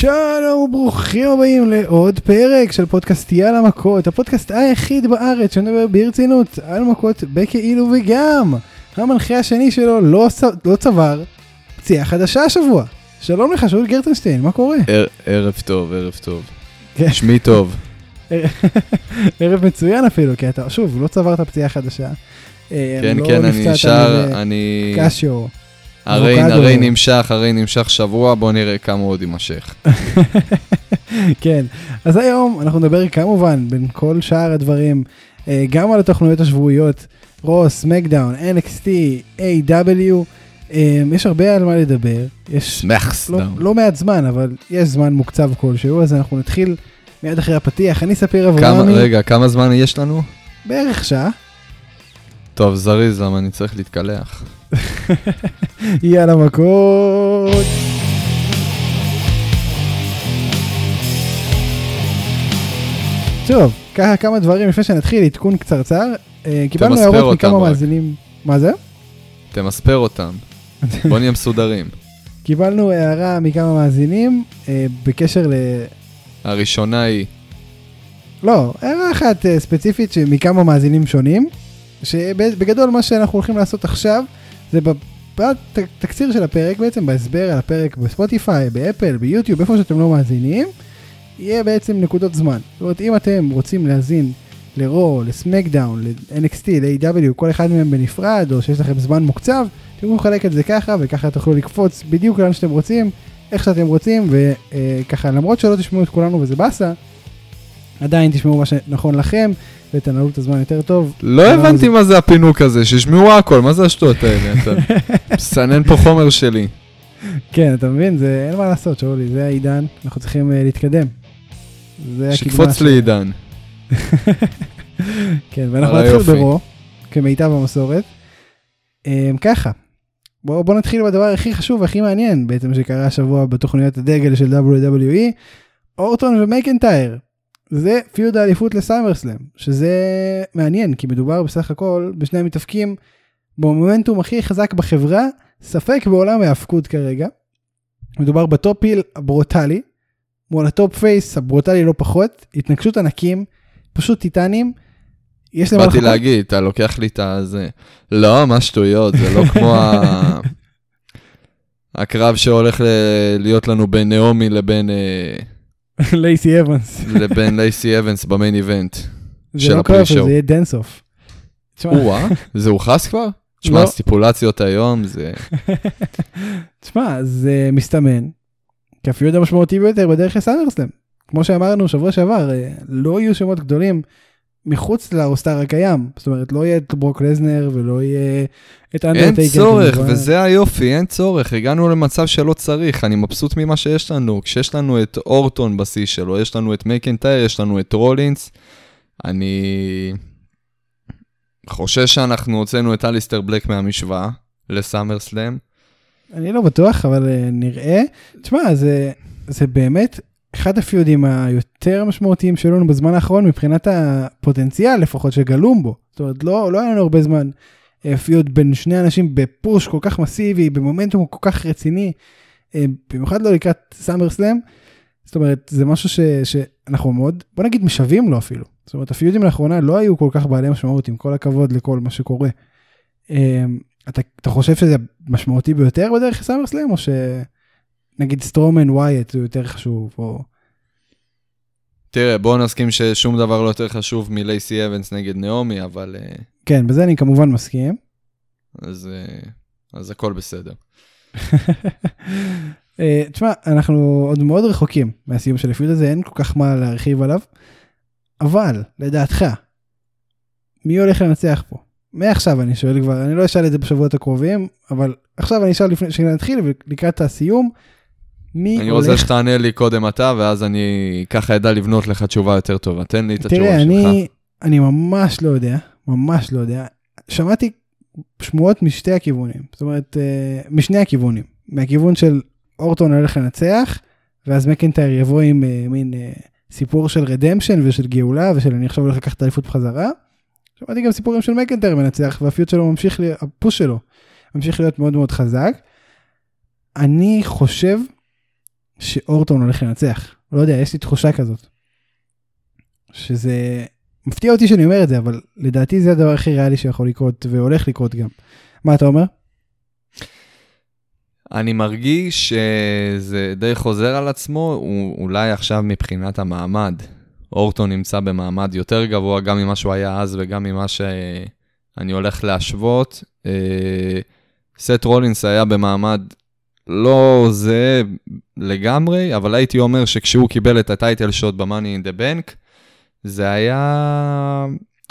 שלום וברוכים הבאים לעוד פרק של פודקאסט יאללה מכות, הפודקאסט היחיד בארץ שמדבר ברצינות על מכות בכאילו וגם. המנחה השני שלו לא, לא צבר פציעה חדשה השבוע. שלום לך שאול גרטנשטיין, מה קורה? ער, ערב טוב, ערב טוב. כן. שמי טוב. ערב מצוין אפילו, כי אתה שוב לא צברת פציעה חדשה. אה, כן, לא כן, אני נשאר, אני... קשיו. הרי, הרי נמשך, הרי נמשך שבוע, בוא נראה כמה עוד יימשך. כן, אז היום אנחנו נדבר כמובן בין כל שאר הדברים, אה, גם על התוכניות השבועיות, רוס, מקדאון, NXT, AW, אה, יש הרבה על מה לדבר, יש לא, לא מעט זמן, אבל יש זמן מוקצב כלשהו, אז אנחנו נתחיל מיד אחרי הפתיח, אני ספיר אברהמי. רגע, כמה זמן יש לנו? בערך שעה. טוב, זריז, למה אני צריך להתקלח. יאללה מכות. טוב, ככה כמה דברים לפני שנתחיל, עדכון קצרצר. אה, קיבלנו הערות מכמה מאזינים. מה זה? תמספר אותם. בוא נהיה מסודרים. קיבלנו הערה מכמה מאזינים אה, בקשר ל... הראשונה היא... לא, הערה אחת אה, ספציפית מכמה מאזינים שונים, שבגדול מה שאנחנו הולכים לעשות עכשיו זה בתקציר של הפרק בעצם, בהסבר על הפרק בספוטיפיי, באפל, ביוטיוב, איפה שאתם לא מאזינים, יהיה בעצם נקודות זמן. זאת אומרת, אם אתם רוצים להאזין לרו, לסמקדאון, ל-NXT, ל-AW, כל אחד מהם בנפרד, או שיש לכם זמן מוקצב, אתם יכולים לחלק את זה ככה, וככה תוכלו לקפוץ בדיוק לאן שאתם רוצים, איך שאתם רוצים, וככה למרות שלא תשמעו את כולנו וזה באסה, עדיין תשמעו מה שנכון לכם, ותנהלו את הזמן יותר טוב. לא הבנתי מה זה הפינוק הזה, שישמעו הכל, מה זה השטויות האלה? אתה מסנן פה חומר שלי. כן, אתה מבין? זה אין מה לעשות, שאולי, זה העידן, אנחנו צריכים uh, להתקדם. שיקפוץ לי עידן. כן, ואנחנו נתחיל ברו, כמיטב המסורת. אמ, ככה, בואו בוא נתחיל בדבר הכי חשוב והכי מעניין בעצם שקרה השבוע בתוכניות הדגל של WWE, אורטון ומקנטייר. זה feud האליפות ל SummerSlam, שזה מעניין, כי מדובר בסך הכל בשני המתאבקים במומנטום הכי חזק בחברה, ספק בעולם ההאבקות כרגע. מדובר ב top heel הברוטלי, מול ה top face הברוטלי לא פחות, התנגשות ענקים, פשוט טיטנים. יש לחכות. באתי להגיד, אתה לוקח לי את הזה. לא, מה שטויות, זה לא כמו ה... הקרב שהולך להיות לנו בין נעמי לבין... אה, לייסי אבנס. לבין לייסי אבנס במיין איבנט של לא הפרישו. זה יהיה דנסוף. או-אה, זה הוכרס כבר? תשמע, לא. הסטיפולציות היום זה... תשמע, זה מסתמן כפיוד המשמעותי ביותר בדרך לסאנדרסלם. כמו שאמרנו שבוע שעבר, אה, לא יהיו שמות גדולים מחוץ לאוסטר הקיים. זאת אומרת, לא יהיה את ברוק לזנר ולא יהיה את אנדרטייקר. אין צורך, כמובן. וזה היופי, אין צורך. הגענו למצב שלא צריך, אני מבסוט ממה שיש לנו. כשיש לנו את אורטון בשיא שלו, יש לנו את מקנטייר, יש לנו את רולינס. אני חושש שאנחנו הוצאנו את אליסטר בלק מהמשוואה לסאמר סלאם. אני לא בטוח, אבל uh, נראה. תשמע, זה, זה באמת אחד הפיודים היותר משמעותיים שלנו לנו בזמן האחרון מבחינת הפוטנציאל לפחות שגלום בו. זאת אומרת, לא, לא היה לנו הרבה זמן אה, פיוד בין שני אנשים בפוש כל כך מסיבי, במומנטום כל כך רציני, אה, במיוחד לא לקראת סאמר סלאם. זאת אומרת, זה משהו ש, שאנחנו מאוד, בוא נגיד משווים לו אפילו. זאת אומרת, הפיודים לאחרונה לא היו כל כך בעלי משמעות, עם כל הכבוד לכל מה שקורה. אה, אתה, אתה חושב שזה משמעותי ביותר בדרך לסאמר סלאם, או ש... נגיד סטרומן ווייט הוא יותר חשוב, או... תראה, בוא נסכים ששום דבר לא יותר חשוב מלייסי אבנס נגד נעמי, אבל... אה, כן, בזה אני כמובן מסכים. אז, אה, אז הכל בסדר. אה, תשמע, אנחנו עוד מאוד רחוקים מהסיום של הפיוד הזה, אין כל כך מה להרחיב עליו, אבל, לדעתך, מי הולך לנצח פה? מעכשיו אני שואל כבר, אני לא אשאל את זה בשבועות הקרובים, אבל עכשיו אני אשאל לפני שנתחיל ולקראת הסיום, מי אני הולך... רוצה שתענה לי קודם אתה, ואז אני ככה אדע לבנות לך תשובה יותר טובה. תן לי את התשובה שלך. תראה, אני, אני ממש לא יודע, ממש לא יודע. שמעתי שמועות משתי הכיוונים, זאת אומרת, uh, משני הכיוונים. מהכיוון של אורטון הולך לנצח, ואז מקנטייר יבוא עם uh, מין uh, סיפור של רדמפשן ושל גאולה, ושל אני עכשיו הולך לקחת את האליפות בחזרה. שמעתי גם סיפורים של מקנטייר מנצח, והפיוט שלו ממשיך, הפוש שלו ממשיך להיות מאוד מאוד חזק. אני חושב שאורטון הולך לנצח. לא יודע, יש לי תחושה כזאת. שזה מפתיע אותי שאני אומר את זה, אבל לדעתי זה הדבר הכי ריאלי שיכול לקרות, והולך לקרות גם. מה אתה אומר? אני מרגיש שזה די חוזר על עצמו, הוא אולי עכשיו מבחינת המעמד. אורטון נמצא במעמד יותר גבוה גם ממה שהוא היה אז וגם ממה שאני הולך להשוות. אה, סט רולינס היה במעמד לא זהה לגמרי, אבל הייתי אומר שכשהוא קיבל את ה title shot ב-Money in the Bank, זה היה,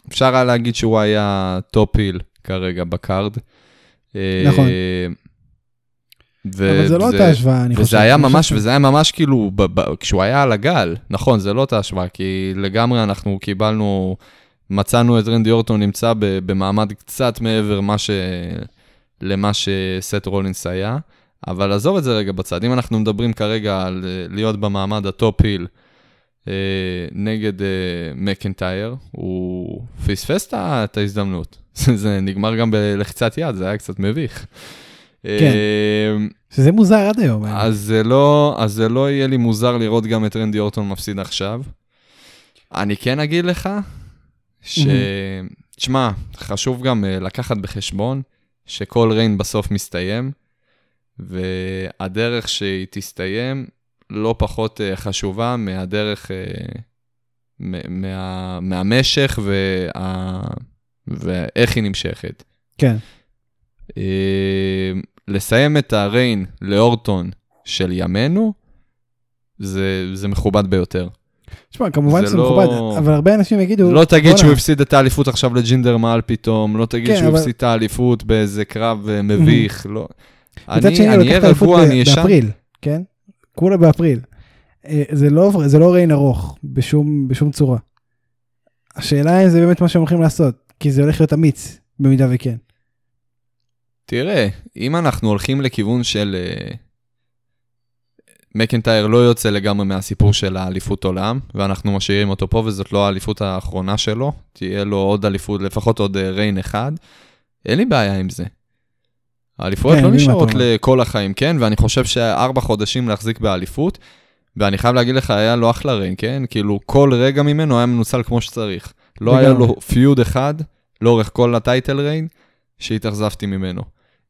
אפשר היה להגיד שהוא היה top heel כרגע ב card. נכון. ו- אבל זה לא אותה השוואה, אני חושב. וזה היה ממש, וזה היה ממש כאילו, ב- ב- כשהוא היה על הגל, נכון, זה לא אותה השוואה, כי לגמרי אנחנו קיבלנו, מצאנו את רנדי אורטון נמצא ב- במעמד קצת מעבר מה ש... למה שסט רולינס היה, אבל עזוב את זה רגע בצד, אם אנחנו מדברים כרגע על אה, להיות במעמד ה top heel, אה, נגד אה, מקנטייר, הוא פספס את ההזדמנות. זה נגמר גם בלחיצת יד, זה היה קצת מביך. כן, שזה מוזר עד היום. אז זה, לא, אז זה לא יהיה לי מוזר לראות גם את רנדי אורטון מפסיד עכשיו. אני כן אגיד לך, ש... תשמע, חשוב גם לקחת בחשבון שכל ריין בסוף מסתיים, והדרך שהיא תסתיים לא פחות חשובה מהדרך, מה, מהמשך וה, ואיך היא נמשכת. כן. אה, לסיים את הריין לאורטון של ימינו, זה, זה מכובד ביותר. תשמע, כמובן שזה לא... מכובד, אבל הרבה אנשים יגידו... לא תגיד שהוא הפסיד את האליפות עכשיו לג'ינדר מעל פתאום, לא תגיד כן, שהוא אבל... הפסיד את האליפות באיזה קרב אה, מביך, לא. אני אהיה רגוע, אני אשן. באפריל, כן? כולה באפריל. אה, זה לא, זה לא ריין ארוך בשום, בשום צורה. השאלה אם זה באמת מה שהם הולכים לעשות, כי זה הולך להיות אמיץ, במידה וכן. תראה, אם אנחנו הולכים לכיוון של... uh, מקנטייר לא יוצא לגמרי מהסיפור של האליפות עולם, ואנחנו משאירים אותו פה, וזאת לא האליפות האחרונה שלו, תהיה לו עוד אליפות, לפחות עוד אה, ריין אחד. אין לי בעיה עם זה. האליפויות כן, לא נשארות לכל החיים, כן? ואני חושב שארבע חודשים להחזיק באליפות, ואני חייב להגיד לך, היה לו אחלה ריין, כן? כאילו, כל רגע ממנו היה מנוצל כמו שצריך. לא היה לו פיוד אחד לאורך כל הטייטל ריין, שהתאכזבתי ממנו.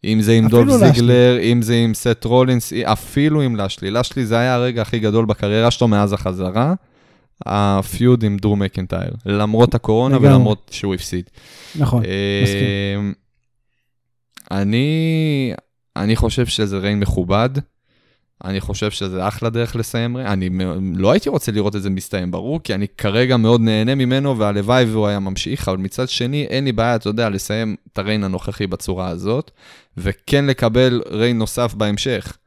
אם זה עם דולף זיגלר, אם זה עם סט רולינס, אפילו עם לשלי. לשלי זה היה הרגע הכי גדול בקריירה שלו מאז החזרה, הפיוד עם דרו מקנטייר, למרות הקורונה לגמרי. ולמרות שהוא הפסיד. נכון, אה, מסכים. אני, אני חושב שזה ריין מכובד. אני חושב שזה אחלה דרך לסיים, אני לא הייתי רוצה לראות את זה מסתיים, ברור, כי אני כרגע מאוד נהנה ממנו, והלוואי והוא היה ממשיך, אבל מצד שני, אין לי בעיה, אתה יודע, לסיים את הריין הנוכחי בצורה הזאת, וכן לקבל ריין נוסף בהמשך.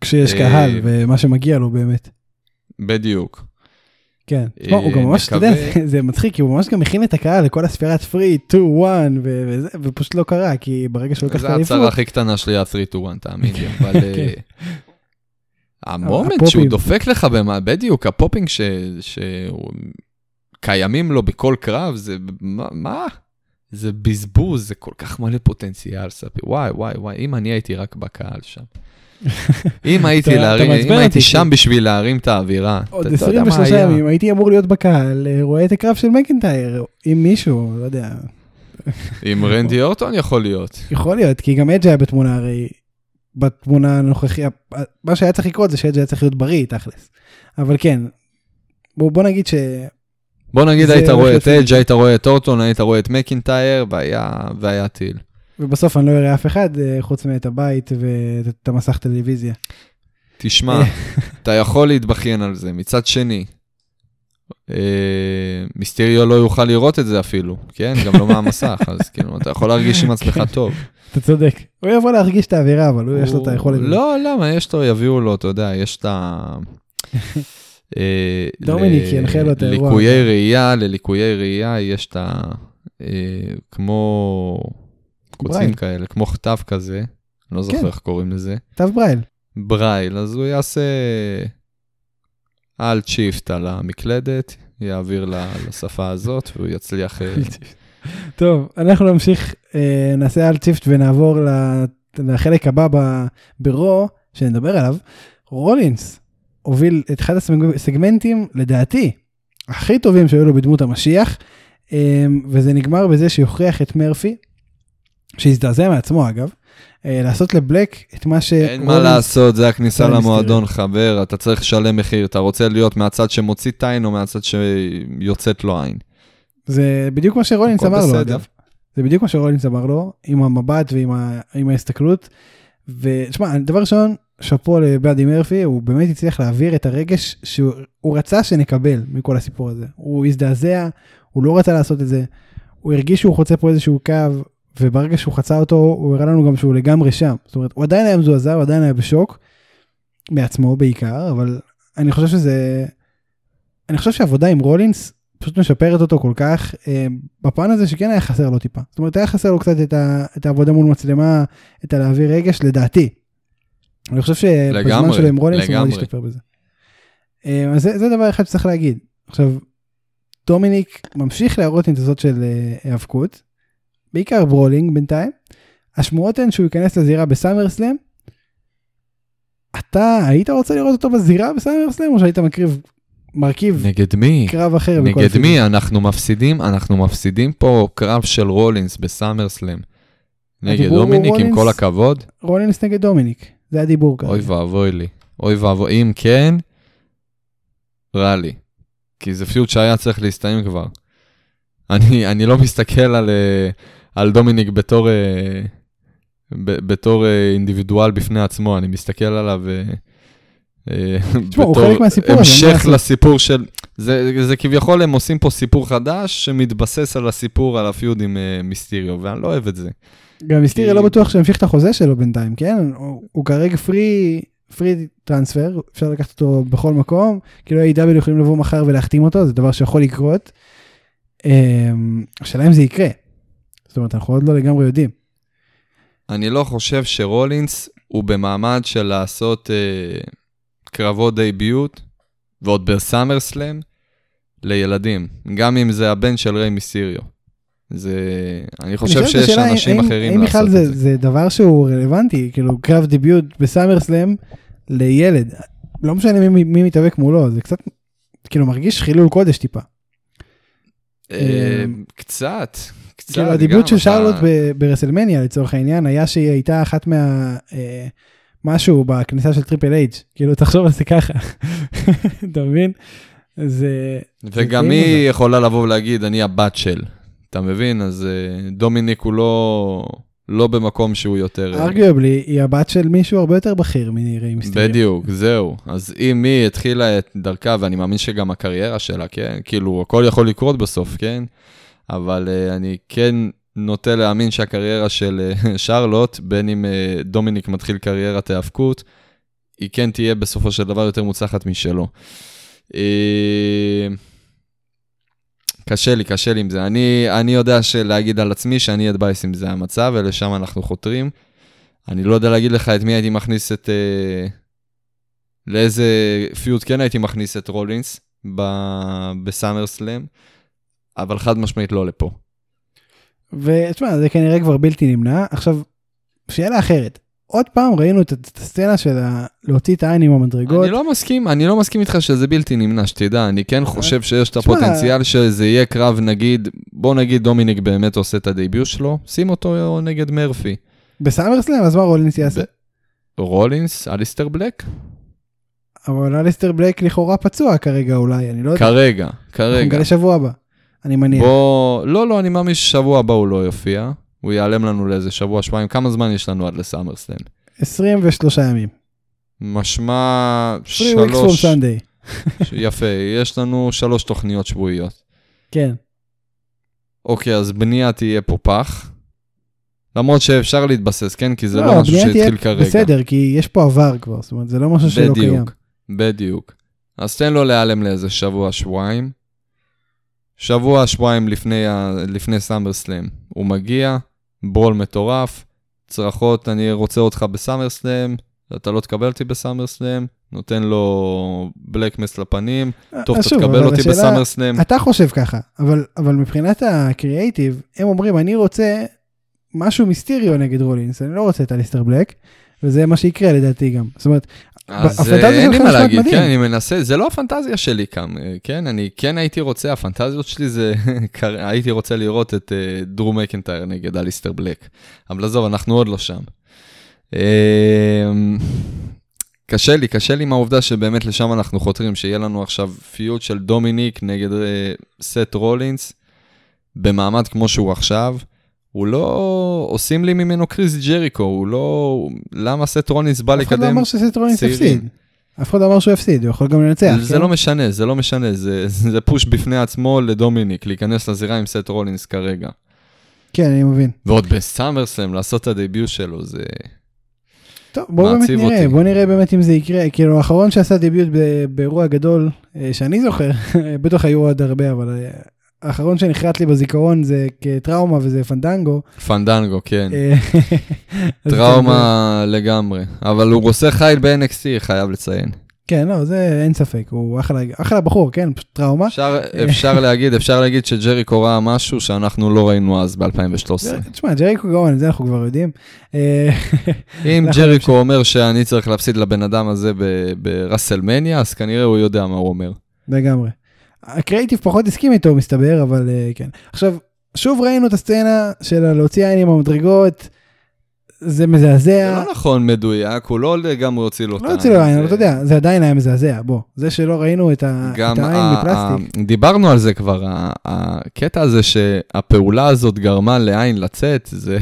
כשיש קהל, ומה שמגיע לו באמת. בדיוק. כן, תשמע, הוא גם ממש, אתה יודע, זה מצחיק, כי הוא ממש גם מכין את הקהל לכל הספירת פרי, 2, 1, וזה, ופשוט לא קרה, כי ברגע שהוא לקח את האליפות... זה הצהרה הכי קטנה שלי, ה-3, 2, 1, תאמין לי, אבל... כן. אה, המומנט שהוא דופק לך, במה, בדיוק, ה popping שקיימים לו בכל קרב, זה מה? זה בזבוז, זה כל כך מלא פוטנציאל, ספי. וואי, וואי, וואי, אם אני הייתי רק בקהל שם. אם הייתי להרים, אם הייתי שם בשביל להרים את האווירה, עוד 23 ימים הייתי אמור להיות בקהל, אה, רואה את הקרב של מקנטייר, עם מישהו, לא יודע. עם רנדי אורטון יכול להיות. יכול להיות, כי גם אג' היה בתמונה הרי, בתמונה הנוכחית, מה שהיה צריך לקרות זה שאג' היה צריך להיות בריא, תכלס. אבל כן, בוא נגיד ש... בוא נגיד היית רואה את אג', היית רואה את אורטון, היית רואה את מקינטייר, והיה טיל. ובסוף אני לא אראה אף אחד אה, חוץ מאת הבית ואת המסך טלוויזיה. תשמע, אה. אתה יכול להתבכיין על זה. מצד שני, אה, מיסטריו לא יוכל לראות את זה אפילו, כן? גם לא מהמסך, אז כאילו, אתה יכול להרגיש עם עצמך טוב. אתה צודק. הוא יבוא להרגיש את האווירה, אבל הוא יש לו את היכולת. לא, למה? יש לו, יביאו לו, אתה יודע, יש את ה... דומיניק ינחה לו את האירוע. ליקויי ראייה, לליקויי ראייה יש את ה... כמו... קוצים כאלה, כמו כתב כזה, לא זוכר כן. איך קוראים לזה. כתב ברייל. ברייל, אז הוא יעשה alt shift על המקלדת, יעביר לשפה הזאת והוא יצליח... אה, טוב, אנחנו נמשיך, אה, נעשה alt shift ונעבור לחלק הבא ב Raw, שנדבר עליו. רולינס הוביל את אחד הסגמנטים, לדעתי, הכי טובים שהיו לו בדמות המשיח, אמ, וזה נגמר בזה שהכריח את מרפי, שהזדעזע מעצמו אגב, אה, לעשות לבלק את מה ש... אין מה לעשות, זה הכניסה למועדון, חבר, אתה צריך לשלם מחיר, אתה רוצה להיות מהצד שמוציא את העין או מהצד שיוצאת לו עין. זה בדיוק מה שרולינס אמר לו, אגב. זה בדיוק מה שרולינס אמר לו, עם המבט ועם ה, עם ההסתכלות. ותשמע, דבר ראשון, שאפו לבאדי מרפי, הוא באמת הצליח להעביר את הרגש שהוא רצה שנקבל מכל הסיפור הזה. הוא הזדעזע, הוא לא רצה לעשות את זה, הוא הרגיש שהוא חוצה פה איזשהו קו, וברגע שהוא חצה אותו, הוא הראה לנו גם שהוא לגמרי שם. זאת אומרת, הוא עדיין היה מזועזע, הוא עדיין היה בשוק, מעצמו בעיקר, אבל אני חושב שזה... אני חושב שעבודה עם רולינס פשוט משפרת אותו כל כך אה, בפן הזה שכן היה חסר לו טיפה. זאת אומרת, היה חסר לו קצת את, ה, את העבודה מול מצלמה, את הלהעביר רגש, לדעתי. אני חושב שבזמן שלו עם רולינס הוא מאוד השתפר בזה. אה, אז זה, זה דבר אחד שצריך להגיד. עכשיו, דומיניק ממשיך להראות ניצוצות של אה, היאבקות, בעיקר brawling בינתיים. השמועות הן שהוא ייכנס לזירה בסאמר סלאם. אתה היית רוצה לראות אותו בזירה בסאמר סלאם או שהיית מקריב מרכיב נגד מי? קרב אחר. נגד מי? אנחנו מפסידים, אנחנו מפסידים פה קרב של רולינס בסאמר סלאם. נגד דומיניק רולינס, עם כל הכבוד? רולינס נגד דומיניק, זה הדיבור כרגע. אוי ואבוי לי. אוי ואבוי, אם כן, רע לי. כי זה feud שהיה צריך להסתיים כבר. אני, אני לא מסתכל על, אה, על דומיניק בתור, אה, בתור אה, אינדיבידואל בפני עצמו, אני מסתכל עליו חלק מהסיפור. המשך לסיפור של, זה, זה כביכול הם עושים פה סיפור חדש שמתבסס על הסיפור, על הפיוד עם מיסטיריו, ואני לא אוהב את זה. גם מיסטיריו לא בטוח שימשיך את החוזה שלו בינתיים, כן? הוא, הוא כרגע פרי, פרי טרנספר, אפשר לקחת אותו בכל מקום, כאילו A.W. יכולים לבוא מחר ולהחתים אותו, זה דבר שיכול לקרות. אמ, השאלה אם זה יקרה. זאת אומרת, אנחנו עוד לא לגמרי יודעים. אני לא חושב שרולינס הוא במעמד של לעשות אה, קרבות דייביוט, ועוד בסאמר סלאם, לילדים, גם אם זה הבן של ריי מיסיריו. זה, אני חושב שיש אנשים האם, אחרים האם לעשות את זה. האם בכלל זה דבר שהוא רלוונטי, כאילו קרב דיביוט בסאמר סלאם לילד, לא משנה מי, מי מתאבק מולו, זה קצת, כאילו מרגיש חילול קודש טיפה. אה, קצת, קצת. כאילו ה debut של שרלוט ברסלמניה לצורך העניין היה שהיא הייתה אחת מה... אה, משהו בכניסה של טריפל אייג' כאילו תחשוב על זה ככה, אתה מבין? זה... וגם היא יכולה לבוא ולהגיד אני הבת של, אתה מבין? אז אה, דומיניק הוא לא... לא במקום שהוא יותר... ארגיובלי, היא הבת של מישהו הרבה יותר בכיר מריי מיסטריו. בדיוק, זהו. אז אם היא התחילה את דרכה, ואני מאמין שגם הקריירה שלה, כן? כאילו, הכל יכול לקרות בסוף, כן? אבל uh, אני כן נוטה להאמין שהקריירה של uh, שרלוט, בין אם uh, דומיניק מתחיל קריירת היאבקות, היא כן תהיה בסופו של דבר יותר מוצלחת משלו. קשה לי, קשה לי עם זה. אני, אני יודע להגיד על עצמי שאני אדבייס אם זה המצב, ולשם אנחנו חותרים. אני לא יודע להגיד לך את מי הייתי מכניס את... אה, לאיזה פיוט כן הייתי מכניס את רולינס בסאמר סלאם, אבל חד משמעית לא לפה. ותשמע, זה כנראה כבר בלתי נמנע. עכשיו, שאלה אחרת. עוד פעם ראינו את הסצנה של להוציא את העין עם המדרגות. אני לא מסכים, אני לא מסכים איתך שזה בלתי נמנע, שתדע, אני כן חושב שיש את הפוטנציאל שזה יהיה קרב, נגיד, בוא נגיד דומיניק באמת עושה את ה debut שלו, שים אותו נגד מרפי. בסאמרסלאם, אז מה רולינס יעשה? רולינס, אליסטר בלק? אבל אליסטר בלק לכאורה פצוע כרגע אולי, אני לא יודע. כרגע, כרגע. אנחנו נגלה שבוע הבא, אני מניח. בוא, לא, לא, אני מאמין ששבוע הבא הוא לא יופיע. הוא ייעלם לנו לאיזה שבוע, שבועיים. כמה זמן יש לנו עד לסאמרסלאם? 23 ימים. משמע שלוש... 3 weeks from Sunday. יפה, יש לנו שלוש תוכניות שבועיות. כן. אוקיי, אז בנייה תהיה פה פח. למרות שאפשר להתבסס, כן? כי זה לא, לא משהו שהתחיל כרגע. בסדר, כי יש פה עבר כבר, זאת אומרת, זה לא משהו שלא קיים. בדיוק, בדיוק. אז תן לו להיעלם לאיזה שבוע, שבועיים. שבוע, שבועיים לפני, לפני סאמר סלאם. הוא מגיע, ברול מטורף, צרחות, אני רוצה אותך בסאמר סלאם, אתה לא תקבל אותי בסאמר סלאם, נותן לו בלק מס לפנים, אה, טוב, אתה תקבל אותי בסאמר סלאם. אתה חושב ככה, אבל, אבל מבחינת הקריאייטיב, הם אומרים, אני רוצה משהו מיסטיריו נגד רולינס, אני לא רוצה את אליסטר בלק, וזה מה שיקרה לדעתי גם. זאת אומרת, אז אה, אין לי מה להגיד, מדהים. כן, אני מנסה, זה לא הפנטזיה שלי כאן, אה, כן, אני כן הייתי רוצה, הפנטזיות שלי זה, הייתי רוצה לראות את אה, דרו מקנטייר נגד אליסטר בלק. אבל עזוב, אנחנו עוד לא שם. אה, קשה לי, קשה לי עם העובדה שבאמת לשם אנחנו חותרים, שיהיה לנו עכשיו feud של דומיניק נגד אה, סט רולינס, במעמד כמו שהוא עכשיו. הוא לא, עושים לי ממנו קריס ג'ריקו, הוא לא, למה סט רולינס בא אף אחד לא לקדם אמר שסט רולינס צעירים. הפסיד. אף אחד לא אמר שהוא הפסיד, הוא יכול גם לנצח. זה כן? לא משנה, זה לא משנה, זה, זה פוש בפני עצמו לדומיניק, להיכנס לזירה עם סט רולינס כרגע. כן, אני מבין. ועוד בסאמרסלאם, לעשות את הדביוט שלו, זה... טוב, בואו באמת נראה, אותי. בואו נראה באמת אם זה יקרה. כאילו, האחרון שעשה דביוט באירוע גדול, אה, שאני זוכר, בטח היו עוד הרבה, אבל אה, האחרון שנחרט לי בזיכרון זה כטראומה וזה פנדנגו. פנדנגו, כן. אה, טראומה לגמרי. אבל הוא עושה חייל ב-NXT, חייב לציין. כן, לא, זה אין ספק, הוא אחלה, אחלה בחור, כן, פשוט טראומה. אפשר, אפשר להגיד, אפשר להגיד שג'ריקו ראה משהו שאנחנו לא ראינו אז ב-2013. תשמע, ג'ריקו גאון, את זה אנחנו כבר יודעים. אה, אם אנחנו ג'ריקו אומר שאני צריך להפסיד לבן אדם הזה בראסלמניה, אז כנראה הוא יודע מה הוא אומר. לגמרי. הקריאיטיב פחות הסכים איתו, מסתבר, אבל אה, כן. עכשיו, שוב ראינו את הסצנה של להוציא עין עם המדרגות, זה מזעזע. זה לא נכון מדויק, הוא לא לגמרי הוציא לו את לא הוציא לו עין, אבל אתה יודע, זה עדיין היה מזעזע, בוא. זה שלא ראינו את ה- את גם העין מפלסטיק. דיברנו על זה כבר, הקטע הזה שהפעולה הזאת גרמה לעין לצאת, זה,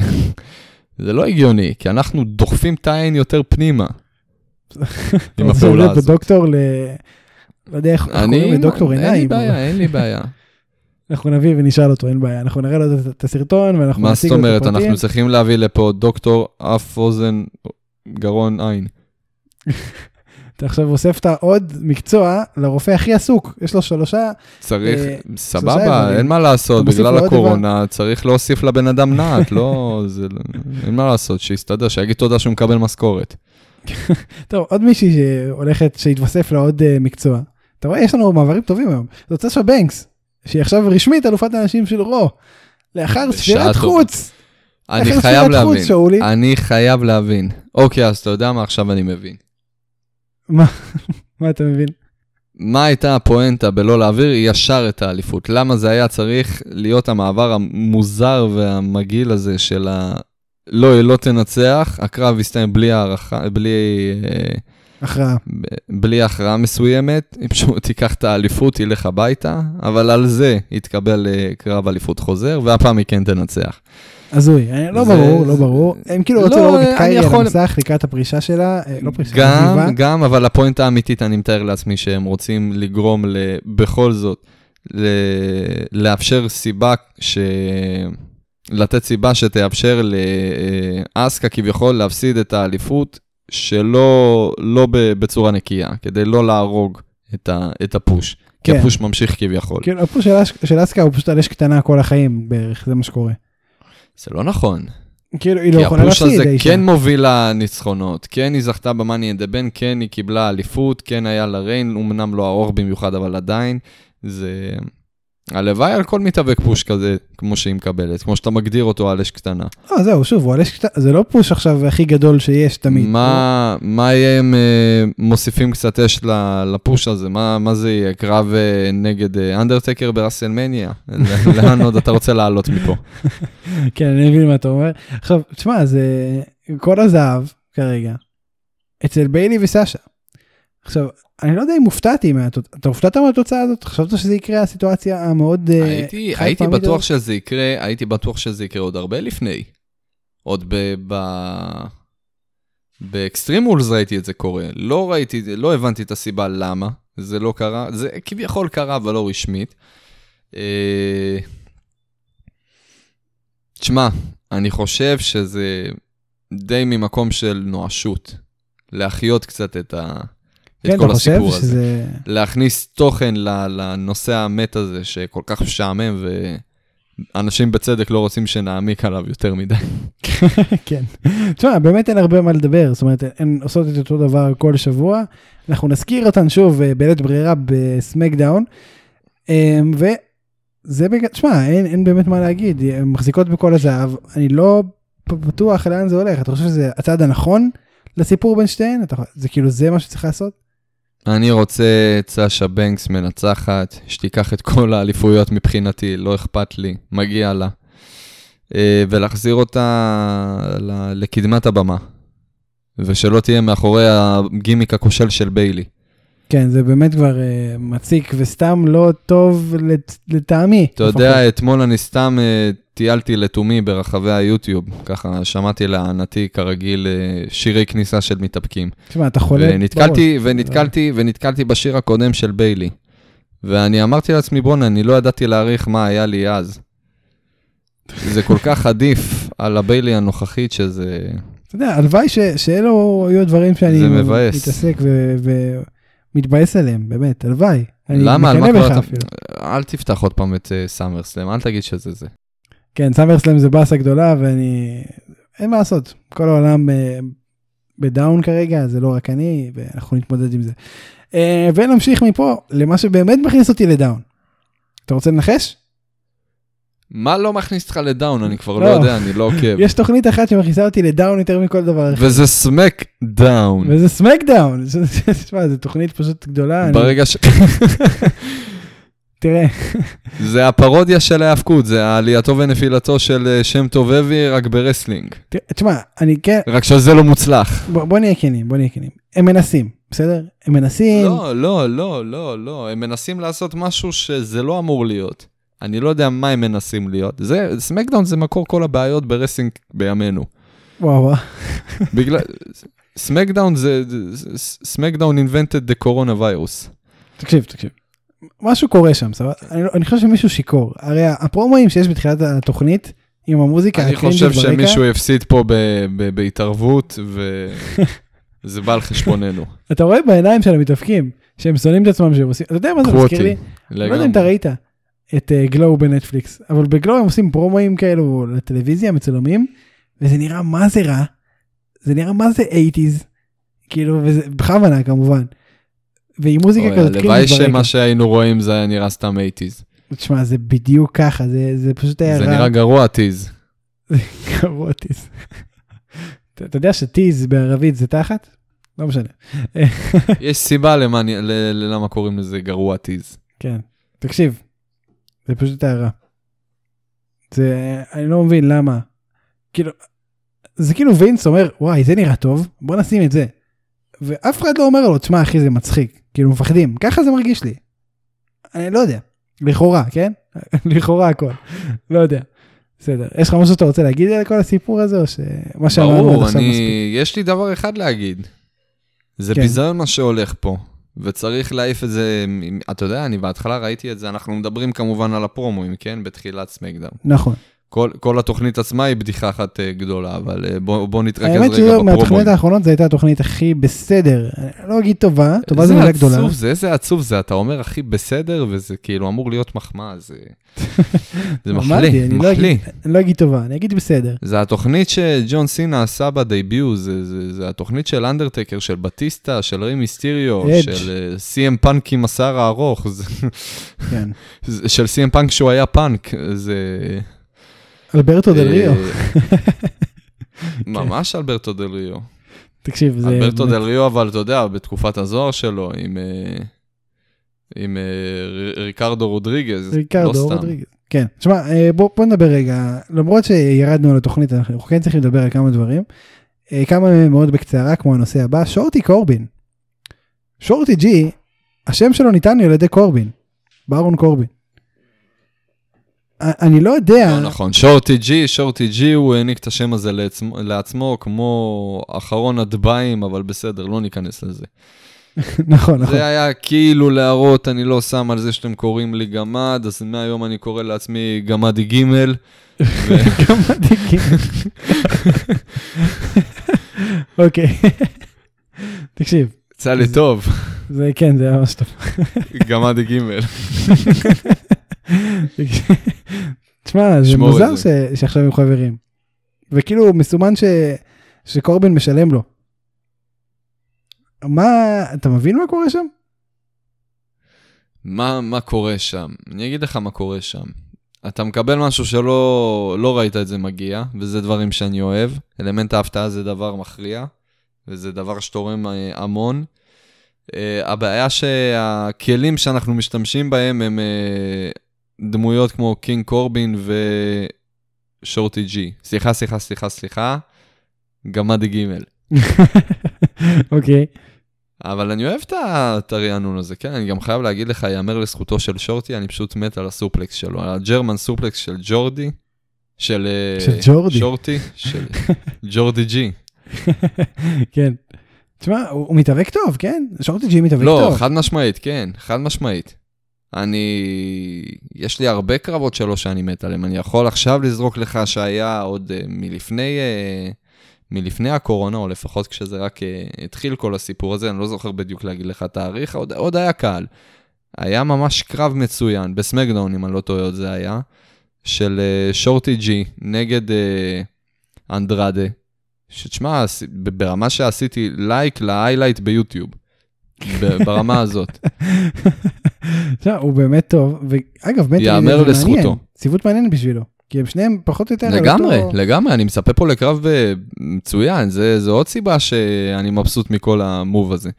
זה לא הגיוני, כי אנחנו דוחפים את העין יותר פנימה. עם הפעולה הזאת. בדוקטור ל... לא יודע איך קוראים לדוקטור אין לי עיניים. בעיה, אין לי בעיה. אנחנו נביא ונשאל אותו, אין בעיה. אנחנו נראה לו את- את הסרטון ואנחנו מה נציג זאת לו את אומרת, הפרטים. אנחנו צריכים להביא לפה דוקטור אף אוזן גרון עין. אתה עכשיו הוספת עוד מקצוע לרופא הכי עסוק, יש לו שלושה, צריך, אה, סבבה. אין מה לעשות, מוסיף בגלל הקורונה צריך להוסיף לבן אדם נעט, לא, זה, לא- אין מה לעשות, שיסתדר, שיגיד תודה שהוא מקבל משכורת. טוב, עוד מישהי שהולכת, שהתווסף לה עוד אה, מקצוע. אתה רואה, יש לנו מעברים טובים היום. זאת סשה בנקס, שהיא עכשיו רשמית אלופת הנשים של רו. לאחר ספירת. חוץ. אני חייב חוץ, להבין, שאולי. אני חייב להבין. אוקיי, אז אתה יודע מה עכשיו אני מבין. מה אתה מבין? מה הייתה הפואנטה בלא להעביר ישר את האליפות? למה זה היה צריך להיות המעבר המוזר והמגעיל הזה של ה... לא, היא לא תנצח, הקרב יסתיים בלי הערכה, בלי, אה, הכרעה. בלי הכרעה מסוימת, היא פשוט תיקח את האליפות, תלך הביתה, אבל על זה יתקבל אה, קרב אליפות חוזר, והפעם היא כן תנצח. הזוי, אני- לא זה- ברור, לא ברור. הם כאילו לא, רצו להרוג אני את קיירי על המסך לקראת הפרישה שלה, אה, לא פרישה. גם, גם, אבל הפואנטה האמיתית, אני מתאר לעצמי שהם רוצים לגרום. בכל זאת. לאפשר סיבה ש... לתת סיבה שתאפשר לאסקה כביכול להפסיד את האליפות שלא לא בצורה נקייה, כדי לא להרוג את, ה... את ה push. כי כן. ה push ממשיך כביכול. כאילו, ה push של אש- של אסקה הוא פשוט על אש קטנה כל החיים בערך, זה מה שקורה. זה לא נכון. כאילו, היא לא כי יכולה הפוש להפסיד, הזה האישה. כן מוביל לניצחונות, כן היא זכתה ב Money in the Bank, כן היא קיבלה אליפות, כן היה לה reign, אמנם לא ארוך במיוחד, אבל עדיין, זה... הלוואי על כל מתאבק push כזה, כמו שהיא מקבלת, כמו שאתה מגדיר אותו על אש קטנה. לא, זהו, שוב, הוא על אש קטנה, זה לא פוש עכשיו הכי גדול שיש תמיד. מה, מה יהיה אם אה, מוסיפים קצת אש לפוש הזה? מה, מה זה יהיה? קרב אה, נגד אה, אנדרטקר בראסלמניה? לאן עוד אתה רוצה לעלות מפה? כן, אני מבין מה אתה אומר. עכשיו, תשמע, זה כל הזהב כרגע אצל ביילי וסשה. עכשיו, אני לא יודע אם הופתעתי מהתוצאה, אתה הופתעת מהתוצאה הזאת? חשבת שזה יקרה הסיטואציה המאוד אה, הייתי, הייתי בטוח הזאת? שזה יקרה, הייתי בטוח שזה יקרה עוד הרבה לפני. עוד ב... ב... באקסטרים וולס ראיתי את זה קורה. לא ראיתי, לא הבנתי את הסיבה למה זה לא קרה. זה כביכול קרה, אבל לא רשמית. אה, תשמע, אני חושב שזה די ממקום של נואשות. להחיות קצת את, ה... כן, את אתה חושב הסיפור הזה. שזה... להכניס תוכן לנושא המת הזה שכל כך משעמם ואנשים בצדק לא רוצים שנעמיק עליו יותר מדי. כן. תשמע, באמת אין הרבה מה לדבר, זאת אומרת, הן עושות את אותו דבר כל שבוע. אנחנו נזכיר אותן שוב אה, בלית ברירה בסמקדאון. אמ, וזה בגלל, תשמע, אין, אין באמת מה להגיד, הן מחזיקות בכל הזהב, אני לא בטוח לאן זה הולך, אתה חושב שזה הצעד הנכון לסיפור בין שתיהן? אתה, זה כאילו זה מה שצריך לעשות? אני רוצה את סאשה בנקס מנצחת, שתיקח את כל האליפויות מבחינתי, לא אכפת לי, מגיע לה. אה, ולהחזיר אותה לקדמת הבמה. ושלא תהיה מאחורי הגימיק הכושל של ביילי. כן, זה באמת כבר uh, מציק וסתם לא טוב לט, לטעמי. אתה יודע, אתמול אני סתם uh, טיילתי לתומי ברחבי היוטיוב, ככה שמעתי לענתי כרגיל uh, שירי כניסה של מתאפקים. תשמע, אתה חולה ונתקלתי, בראש. ונתקלתי, ונתקלתי בשיר הקודם של ביילי. ואני אמרתי לעצמי, בואנה, אני לא ידעתי להעריך מה היה לי אז. זה כל כך עדיף על הביילי הנוכחית שזה... אתה יודע, הלוואי שאלו יהיו דברים שאני מתעסק ומתבאס עליהם, באמת, הלוואי. למה? על מה כבר אתה... אל תפתח עוד פעם את סאמר סלאם, אל תגיד שזה זה. כן, סאמר סלאם זה באסה גדולה, ואני... אין מה לעשות, כל העולם אה, ב down כרגע, זה לא רק אני, ואנחנו נתמודד עם זה. אה, ונמשיך מפה למה שבאמת מכניס אותי ל down. אתה רוצה לנחש? מה לא מכניס אותך ל down? אני כבר לא, לא יודע, אני לא עוקב. יש תוכנית אחת שמכניסה אותי ל down יותר מכל דבר אחר. וזה סמק דאון. וזה סמק דאון. תשמע, זו תוכנית פשוט גדולה. ברגע ש... תראה. זה הפרודיה של ההאבקות, זה העלייתו ונפילתו של אה, שם טוב אבי, רק wrestling. תשמע, אני כן... רק שזה לא מוצלח. בוא נהיה כנים, בוא נהיה כנים. הם מנסים, בסדר? הם מנסים... לא, לא, לא, לא, לא. הם מנסים לעשות משהו שזה לא אמור להיות. אני לא יודע מה הם מנסים להיות. זה, סמקדאון זה מקור כל הבעיות ב wrestling בימינו. וואו וואו. בגלל, סמקדאון זה, סמקדאון invented the coronavirus. תקשיב, תקשיב. משהו קורה שם, סבבה? אני, אני חושב שמישהו שיכור. הרי הפרומואים שיש בתחילת התוכנית, עם המוזיקה אני חושב שמישהו הפסיד פה ב, ב, בהתערבות, וזה בא על חשבוננו. אתה רואה בעיניים של המתאפקים, שהם שונאים את עצמם שהם עושים, אתה יודע מה זה מזכיר לי? לא יודע אם אתה ראית. את גלואו uh, בנטפליקס, אבל בגלואו הם עושים פרומואים כאלו לטלוויזיה מצולמים, וזה נראה מה זה רע, זה נראה מה זה 80's, כאילו, וזה בכוונה כמובן. ועם מוזיקה כזאת, כאילו, הלוואי שמה שהיינו רואים זה היה נראה סתם 80's. תשמע, זה בדיוק ככה, זה, זה פשוט היה רע. זה נראה גרוע טיז. גרוע טיז. אתה יודע שטיז בערבית זה תחת? לא משנה. יש סיבה למה קוראים לזה גרוע טיז. כן. תקשיב, זה פשוט הערה. זה, אני לא מבין למה. כאילו, זה כאילו וינס אומר, וואי, זה נראה טוב, בוא נשים את זה. ואף אחד לא אומר לו, תשמע, אחי, זה מצחיק. כאילו, מפחדים. ככה זה מרגיש לי. אני לא יודע. לכאורה, כן? לכאורה הכל. לא יודע. בסדר. יש לך משהו שאתה רוצה להגיד על כל הסיפור הזה, או שמה שאמרנו עד עכשיו מספיק? ברור, יש לי דבר אחד להגיד. זה כן. ביזיון מה שהולך פה. וצריך להעיף את זה, אתה יודע, אני בהתחלה ראיתי את זה, אנחנו מדברים כמובן על הפרומואים, כן? בתחילת סמקדאון. נכון. כל, כל התוכנית עצמה היא בדיחה אחת uh, גדולה, אבל uh, בוא, בוא נתרכז רגע בפרומואים. האמת שמהתוכנית האחרונות זו הייתה התוכנית הכי בסדר. אני לא אגיד טובה, טובה זו מילה גדולה. זה, איזה עצוב זה, אתה אומר הכי בסדר, וזה כאילו אמור להיות מחמאה, זה, זה מחליא, מחליא. אני לא אגיד טובה, אני אגיד בסדר. זה התוכנית שג'ון סינה עשה בדייביו, זה, זה, זה התוכנית של אנדרטקר, של בטיסטה, של רי מיסטיריו, של סי.אם פאנק עם השיער הארוך, כן. של סי.אם פאנק שהוא היה פאנק, זה... אלברטו דל ריו. ממש אלברטו דל ריו. תקשיב, זה... אלברטו דל ריו, אבל אתה יודע, בתקופת הזוהר שלו, עם, אה, עם אה, ריקרדו רודריגז, ריקרדו לא רודריגז. כן, תשמע, אה, בוא, בוא נדבר רגע, למרות שירדנו על התוכנית, אנחנו כן צריכים לדבר על כמה דברים. כמה מהם מאוד בקצרה, כמו הנושא הבא, שורטי קורבין. שורטי ג'י, השם שלו ניתן לי על ידי קורבין, ברון קורבין. אני לא יודע. לא נכון, שורטי ג'י, שורטי ג'י, הוא העניק את השם הזה לעצמו, לעצמו כמו אחרון הדביים, אבל בסדר, לא ניכנס לזה. נכון, נכון. זה היה כאילו להראות, אני לא שם על זה שאתם קוראים לי גמד, אז מהיום אני קורא לעצמי גמדי גימל. גמדי גימל. אוקיי. תקשיב. יצא לי טוב. זה כן, זה היה ממש טוב. גמדי גימל. תשמע, זה מוזר ש... שעכשיו הם חברים. וכאילו מסומן ש... שקורבין משלם לו. מה, אתה מבין מה קורה שם? מה, מה קורה שם? אני אגיד לך מה קורה שם. אתה מקבל משהו שלא לא ראית את זה מגיע, וזה דברים שאני אוהב. אלמנט ההפתעה זה דבר מכריע. וזה דבר שתורם אה, המון. אה, הבעיה שהכלים שאנחנו משתמשים בהם הם אה, דמויות כמו קינג קורבין ושורטי ג'י. סליחה, סליחה, סליחה, סליחה, גמדי גימל. אוקיי. אבל אני אוהב את הרענון הזה, כן? אני גם חייב להגיד לך, יאמר לזכותו של שורטי, אני פשוט מת על הסופלקס שלו, על הג'רמן סופלקס של ג'ורדי, של... אה, של ג'ורדי. שורטי, של ג'ורדי ג'י. כן. תשמע, הוא מתאבק טוב, כן? שורטי ג'י מתאבק לא, טוב. חד משמעית, כן, חד משמעית. אני... יש לי הרבה קרבות שלו שאני מת עליהם. אני יכול עכשיו לזרוק לך שהיה עוד uh, מלפני, uh, מלפני הקורונה, או לפחות כשזה רק uh, התחיל כל הסיפור הזה, אני לא זוכר בדיוק להגיד לך תאריך, עוד, עוד היה קהל. היה ממש קרב מצוין, בסמקדאון, אם אני לא טועה, עוד זה היה, של שורטי ג'י נגד אנדרדה, שתשמע, ברמה שעשיתי לייק להיילייט ביוטיוב, ברמה הזאת. תשמע, הוא באמת טוב, ואגב, באמת, ייאמר זה לזכותו. ציוות מעניין בשבילו, כי הם שניהם פחות או יותר... לגמרי, אותו- לגמרי, אני מצפה פה לקרב אה, מצוין, זה, זה עוד סיבה שאני מבסוט מכל המוב הזה.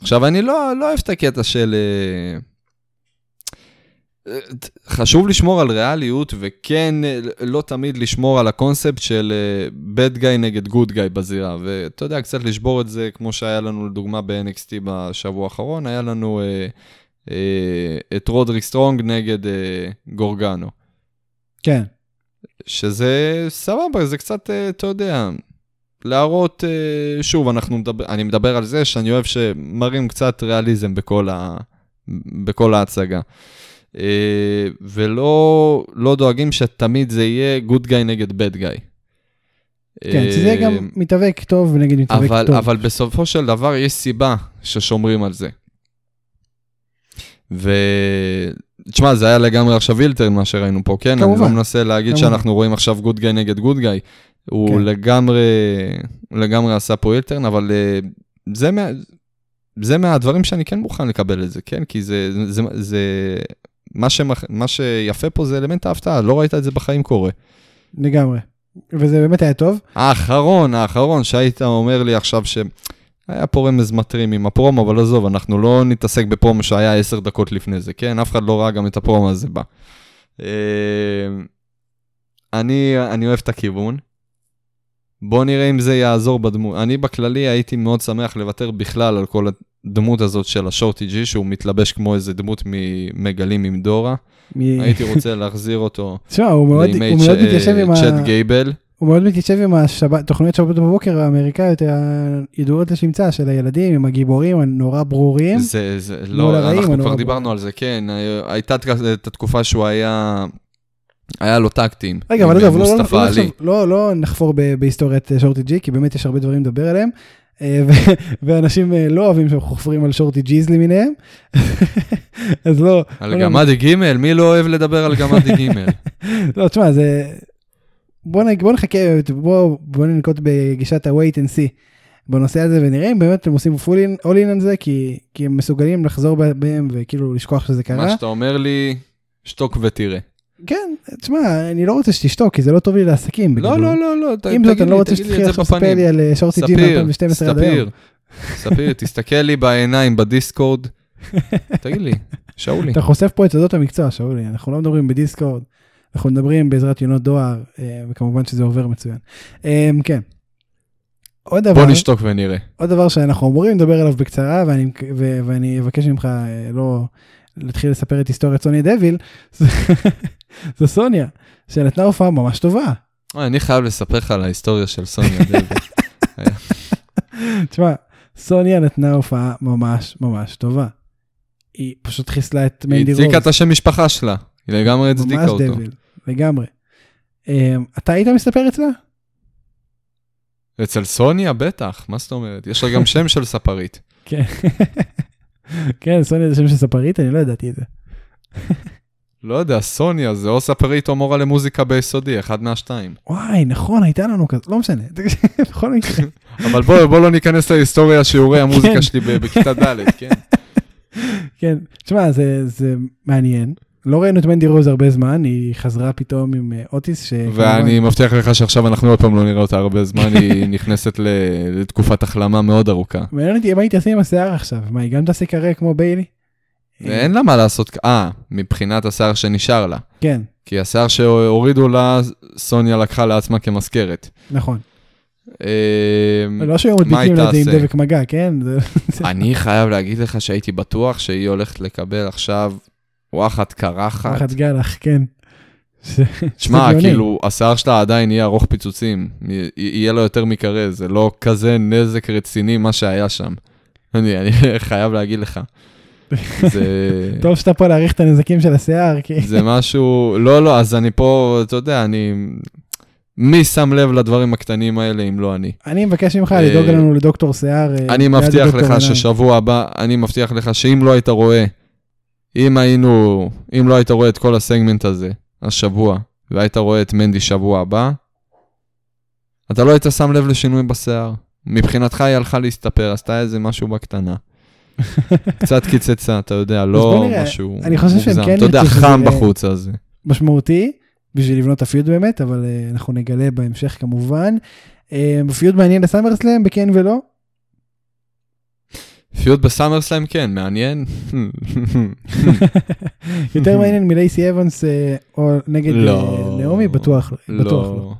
עכשיו, אני לא, לא אוהב את הקטע של... אה, חשוב לשמור על ריאליות, וכן, לא תמיד לשמור על הקונספט של אה, bad guy נגד good guy בזירה. ואתה יודע, קצת לשבור את זה, כמו שהיה לנו לדוגמה ב-NXT בשבוע האחרון, היה לנו אה, אה, את רודריק סטרונג נגד אה, גורגנו. כן, שזה סבבה, זה קצת, אה, אתה יודע, להראות, אה, שוב, אנחנו מדבר, אני מדבר על זה שאני אוהב שמראים קצת ריאליזם בכל, ה, בכל ההצגה. אה, ולא לא דואגים שתמיד זה יהיה good guy נגד bad guy. כן, שזה יהיה גם מתאבק טוב נגד מתאבק אבל, טוב. אבל בסופו של דבר יש סיבה ששומרים על זה. ו... תשמע, זה היה לגמרי עכשיו heel turn מה שראינו פה, כן? כמובן. אני לא מנסה להגיד כמובן. שאנחנו רואים עכשיו good guy נגד good guy. הוא כן. לגמרי, לגמרי עשה פה heel turn, אבל אה, זה, מה... זה מהדברים שאני כן מוכן לקבל את זה, כן? כי זה... זה, זה... מה, שמח... מה שיפה פה זה אלמנט ההפתעה, לא ראית את זה בחיים קורה. לגמרי. וזה באמת היה טוב. האחרון, האחרון שהיית אומר לי עכשיו ש... היה פה רמז מטרים עם הפרומו, אבל עזוב, אנחנו לא נתעסק בפרומו שהיה עשר דקות לפני זה, כן? אף אחד לא ראה גם את הפרומו הזה בה. אה, אני, אני אוהב את הכיוון. בוא נראה אם זה יעזור בדמות. אני בכללי הייתי מאוד שמח לוותר בכלל על כל הדמות הזאת של השורטי ג'י, שהוא מתלבש כמו איזה דמות ממגלים עם דורה. מ- הייתי רוצה להחזיר אותו תשמע, הוא מאוד לימי הוא מאוד מתיישב עם ה- צ'אט גייבל. הוא מאוד מתיישב עם השבת, תוכניות שבת בבוקר האמריקאיות הידועות לשמצה של הילדים, עם הגיבורים הנורא ברורים. זה, זה, לא, הרעים, אנחנו כבר דיברנו על זה, כן, הייתה את- התקופה שהוא היה, היה לו טקטים. רגע, אבל עזוב, לא- לא- לא לא לא נחפור בהיסטוריית אה, שורטי ג'י, כי באמת יש הרבה דברים לדבר עליהם. אה, ואנשים אה, לא אוהבים שאנחנו חופרים על שורטי ג'יז למיניהם. אז לא, על לא, גמדי גימל, מי לא אוהב לדבר על גמדי גימל? לא, תשמע, זה... בוא, נ... בוא נחכה, בוא, בוא ננקוט בגישת ה-wait and see בנושא הזה ונראה אם באמת הם עושים full in, all in על זה, כי, כי הם מסוגלים לחזור בהם וכאילו לשכוח שזה קרה. מה שאתה אומר לי, שתוק ותראה. כן, תשמע, אני לא רוצה שתשתוק, כי זה לא טוב לי לעסקים. לא. לא, לא, לא, ת- עם זאת, תגיד אני לא לי, רוצה תגיד לי שתתחיל עכשיו לספר. לי על אה, שורטי ג'י ספיר, מ-2012 עד היום. ספיר, ספיר, תסתכל לי בעיניים בדיסקורד, תגיד לי, שאולי. אתה חושף פה את סודות המקצוע, שאולי, אנחנו לא מדברים בדיסקורד, אנחנו מדברים בעזרת יונות דואר, אה, וכמובן שזה עובר מצוין. אה, כן. עוד דבר, בוא נשתוק ונראה. עוד דבר שאנחנו אמורים לדבר עליו בקצרה, ואני, ו, ואני אבקש ממך לא להתחיל לספר את היסטוריית סוניה דביל, זו סוניה, שנתנה הופעה ממש טובה. אני חייב לספר לך על ההיסטוריה של סוניה. תשמע, סוניה נתנה הופעה ממש ממש טובה. היא פשוט חיסלה את היא מנדי רוז. הצדיקה את השם משפחה שלה, היא לגמרי הצדיקה ממש אותו. דביל, לגמרי. אה, אתה היית מספר אצלה? אצל סוניה בטח, מה זאת אומרת? יש לה גם שם של ספרית. כן. כן, סוניה זה שם של ספרית, אני לא ידעתי את זה. לא יודע, סוניה זה או ספרית או מורה למוזיקה ביסודי, אחד מהשתיים. וואי, נכון, הייתה לנו כזה, לא משנה. בכל מקרה. אבל בוא, בוא לא ניכנס להיסטוריה שיעורי כן. המוזיקה שלי בכיתה ד', כן? כן, תשמע, זה, זה מעניין. לא ראינו את מנדי רוז הרבה זמן, היא חזרה פתאום עם אה, אוטיס. שכמובן- ואני מבטיח לך שעכשיו אנחנו עוד פעם לא נראה אותה הרבה זמן, היא נכנסת לתקופת החלמה מאוד ארוכה. מעניין אותי מה היא תעשה עם השיער עכשיו, מה היא גם תעשה קרה כמו ביילי? ואין לה מה לעשות, אה, מבחינת השיער שנשאר לה. כן, כי השיער שהורידו לה, סוניה לקחה לעצמה כמזכרת. נכון. אה, לא שהיו מדביקים היא לה את זה עם? דבק מגע, כן? אני חייב להגיד לך שהייתי בטוח שהיא הולכת לקבל עכשיו וואחד קרחת. וואחד גלח, כן. שמע. כאילו, השיער שלה עדיין יהיה ארוך פיצוצים. יהיה לו יותר מקרה, זה לא כזה נזק רציני מה שהיה שם. אני חייב להגיד לך. זה, טוב שאתה פה להעריך את הנזקים של השיער, כי... זה משהו, לא, לא, אז אני פה, אתה יודע, אני... מי שם לב לדברים הקטנים האלה אם לא אני? אני מבקש ממך אה, לדאוג לנו לדוקטור שיער. אה, אני מבטיח לך. ששבוע הבא, אני מבטיח לך שאם לא היית רואה, אם היינו, אם לא היית רואה את כל הסגמנט הזה, השבוע, והיית רואה את מנדי שבוע הבא, אתה לא היית שם לב לשינוי בשיער. מבחינתך היא הלכה להסתפר, עשתה איזה משהו בקטנה. קצת קיצצה, אתה יודע, לא משהו אני חושב שהם מוגזם. כן אתה יודע, חם בחוץ אז. משמעותי בשביל לבנות את הפיוד באמת, אבל אה, אנחנו נגלה בהמשך כמובן. אה, פיוד מעניין לסמרסלאם, בכן ולא. פיוט בסאמרסלאם כן, מעניין. יותר מעניין מלייסי אבנס אה, או נגד לא. נעמי, בטוח לא. בטוח לא. לא.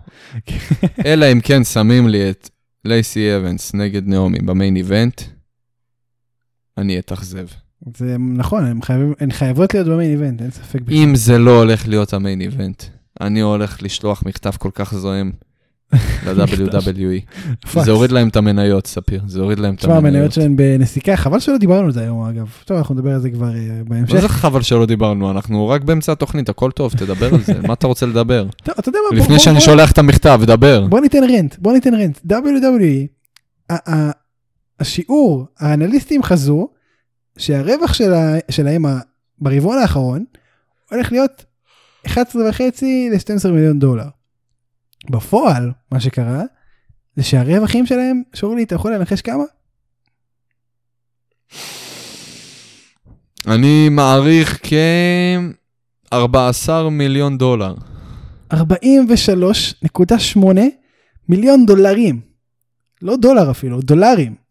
אלא אם כן שמים לי את לייסי אבנס נגד נעמי במיין איבנט, אני אתאכזב. זה נכון, הן הן חייבות להיות במיין איבנט, אין ספק בכלל. אם זה לא הולך להיות המיין איבנט, אני הולך לשלוח מכתב כל כך זוהם ל-WWE. זה הוריד להם את המניות, ספיר, זה הוריד להם את תשמע, המניות המניות. שלהן בנסיקה, חבל שלא דיברנו על זה היום אגב. טוב, אנחנו נדבר על זה כבר אה, בהמשך. מה זה חבל שלא דיברנו? אנחנו רק באמצע התוכנית, הכל טוב, תדבר על זה, מה אתה רוצה לדבר? אתה יודע מה, לפני שאני שולח את המכתב, דבר. בוא ניתן רנט, בוא ניתן רנט. WWE, השיעור, האנליסטים חזו שהרווח שלה- שלהם ברבעון האחרון הולך להיות 11 וחצי ל-12 מיליון דולר. בפועל, מה שקרה, זה שהרווחים שלהם, שאולי, אתה יכול לנחש כמה? אני מעריך כ-14 מיליון דולר. 43.8 מיליון דולרים. לא דולר אפילו, דולרים.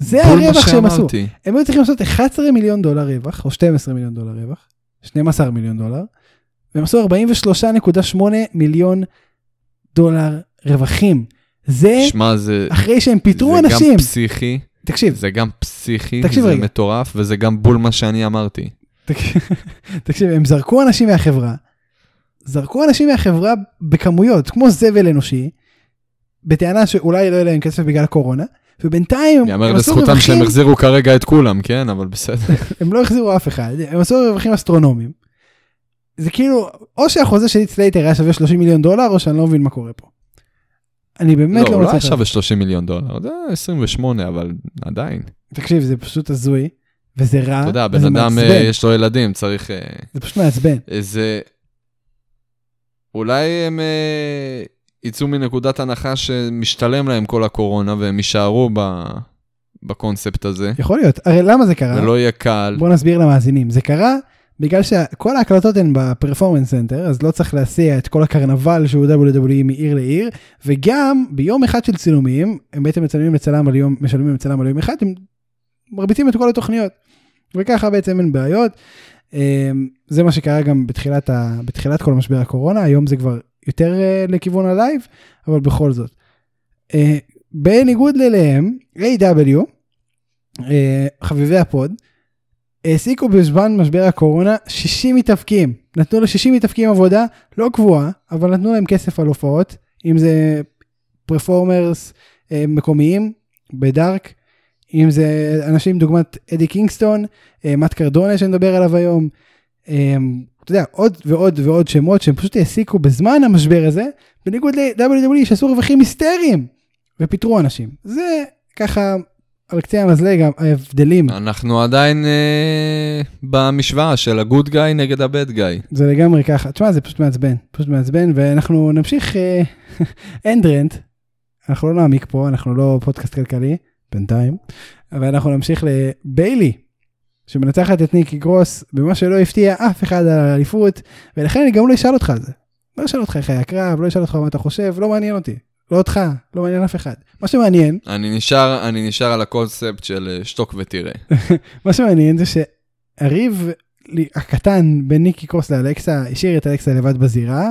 זה הרווח שהם עשו. הם היו צריכים לעשות 11 מיליון דולר רווח, או 12 מיליון דולר רווח, 12 מיליון דולר, והם עשו 43.8 מיליון דולר רווחים. זה שמע, זה... אחרי שהם פיטרו זה אנשים. גם פסיכי, תקשיב, זה גם פסיכי, תקשיב זה רגע. מטורף, וזה גם בול מה שאני אמרתי. תקשיב, הם זרקו אנשים מהחברה, זרקו אנשים מהחברה בכמויות, כמו זבל אנושי, בטענה שאולי לא יהיה להם כסף בגלל הקורונה, ובינתיים יאמר הם עשו לזכותם רווחים, שהם החזירו כרגע את כולם, כן? אבל בסדר. הם לא החזירו אף אחד, הם עשו רווחים אסטרונומיים. זה כאילו, או שהחוזה של הית' סלייטר היה שווה 30 מיליון דולר, או שאני לא מבין מה קורה פה. אני באמת לא, לא הוא לא מצליח... היה שווה 30 מיליון דולר, זה 28, אבל עדיין. תקשיב, זה פשוט הזוי, וזה רע, אתה יודע, בן אדם, אה. יש לו ילדים, צריך אה, זה פשוט מעצבן. איזה... אולי הם אה, יצאו מנקודת הנחה שמשתלם להם כל הקורונה, והם יישארו ב... בקונספט הזה. יכול להיות, הרי למה זה קרה? זה לא יהיה קל. בוא נסביר למאזינים, זה קרה בגלל שכל ההקלטות הן ב performance center, אז לא צריך להסיע את כל הקרנבל שהוא WWE מעיר לעיר, וגם ביום אחד של צילומים, הם בעצם מצלמים לצלם על יום, משלמים לצלם על יום אחד, הם מרביצים את כל התוכניות. וככה בעצם אין בעיות. אמ, זה מה שקרה גם בתחילת, ה, בתחילת כל משבר הקורונה, היום זה כבר יותר אה, לכיוון ה live, אבל בכל זאת. אה, בניגוד אליהם, AEW, אה, חביבי הפוד, העסיקו בזמן משבר הקורונה 60 מתאבקים. נתנו ל-60 מתאבקים עבודה לא קבועה, אבל נתנו להם כסף על הופעות, אם זה performers אה, מקומיים בדארק, אם זה אנשים דוגמת אדי קינגסטון, מאט קרדונה שנדבר עליו היום, אה, אתה יודע, עוד ועוד ועוד שמות שהם פשוט העסיקו בזמן המשבר הזה, בניגוד ל-WWE שעשו רווחים היסטריים ופיטרו אנשים. זה ככה על קצה המזלג ההבדלים. אנחנו עדיין אה, במשוואה של ה good guy נגד ה bad guy. זה לגמרי ככה. תשמע, זה פשוט מעצבן, פשוט מעצבן, ואנחנו נמשיך אה, אנדרנט, אנחנו לא נעמיק פה, אנחנו לא פודקאסט כלכלי, בינתיים, אבל אנחנו נמשיך לביילי, שמנצחת את ניקי גרוס במה שלא הפתיע אף אחד על האליפות, ולכן אני גם לא אשאל אותך על זה. לא אשאל אותך איך היה הקרב, לא אשאל אותך מה אתה חושב, לא מעניין אותי. לא אותך, לא מעניין אף אחד. מה שמעניין, אני נשאר, אני נשאר על הקונספט של אה, שתוק ותראה. מה שמעניין זה שהריב הקטן בין ניקי קרוס לאלכסה השאיר את אלכסה לבד בזירה.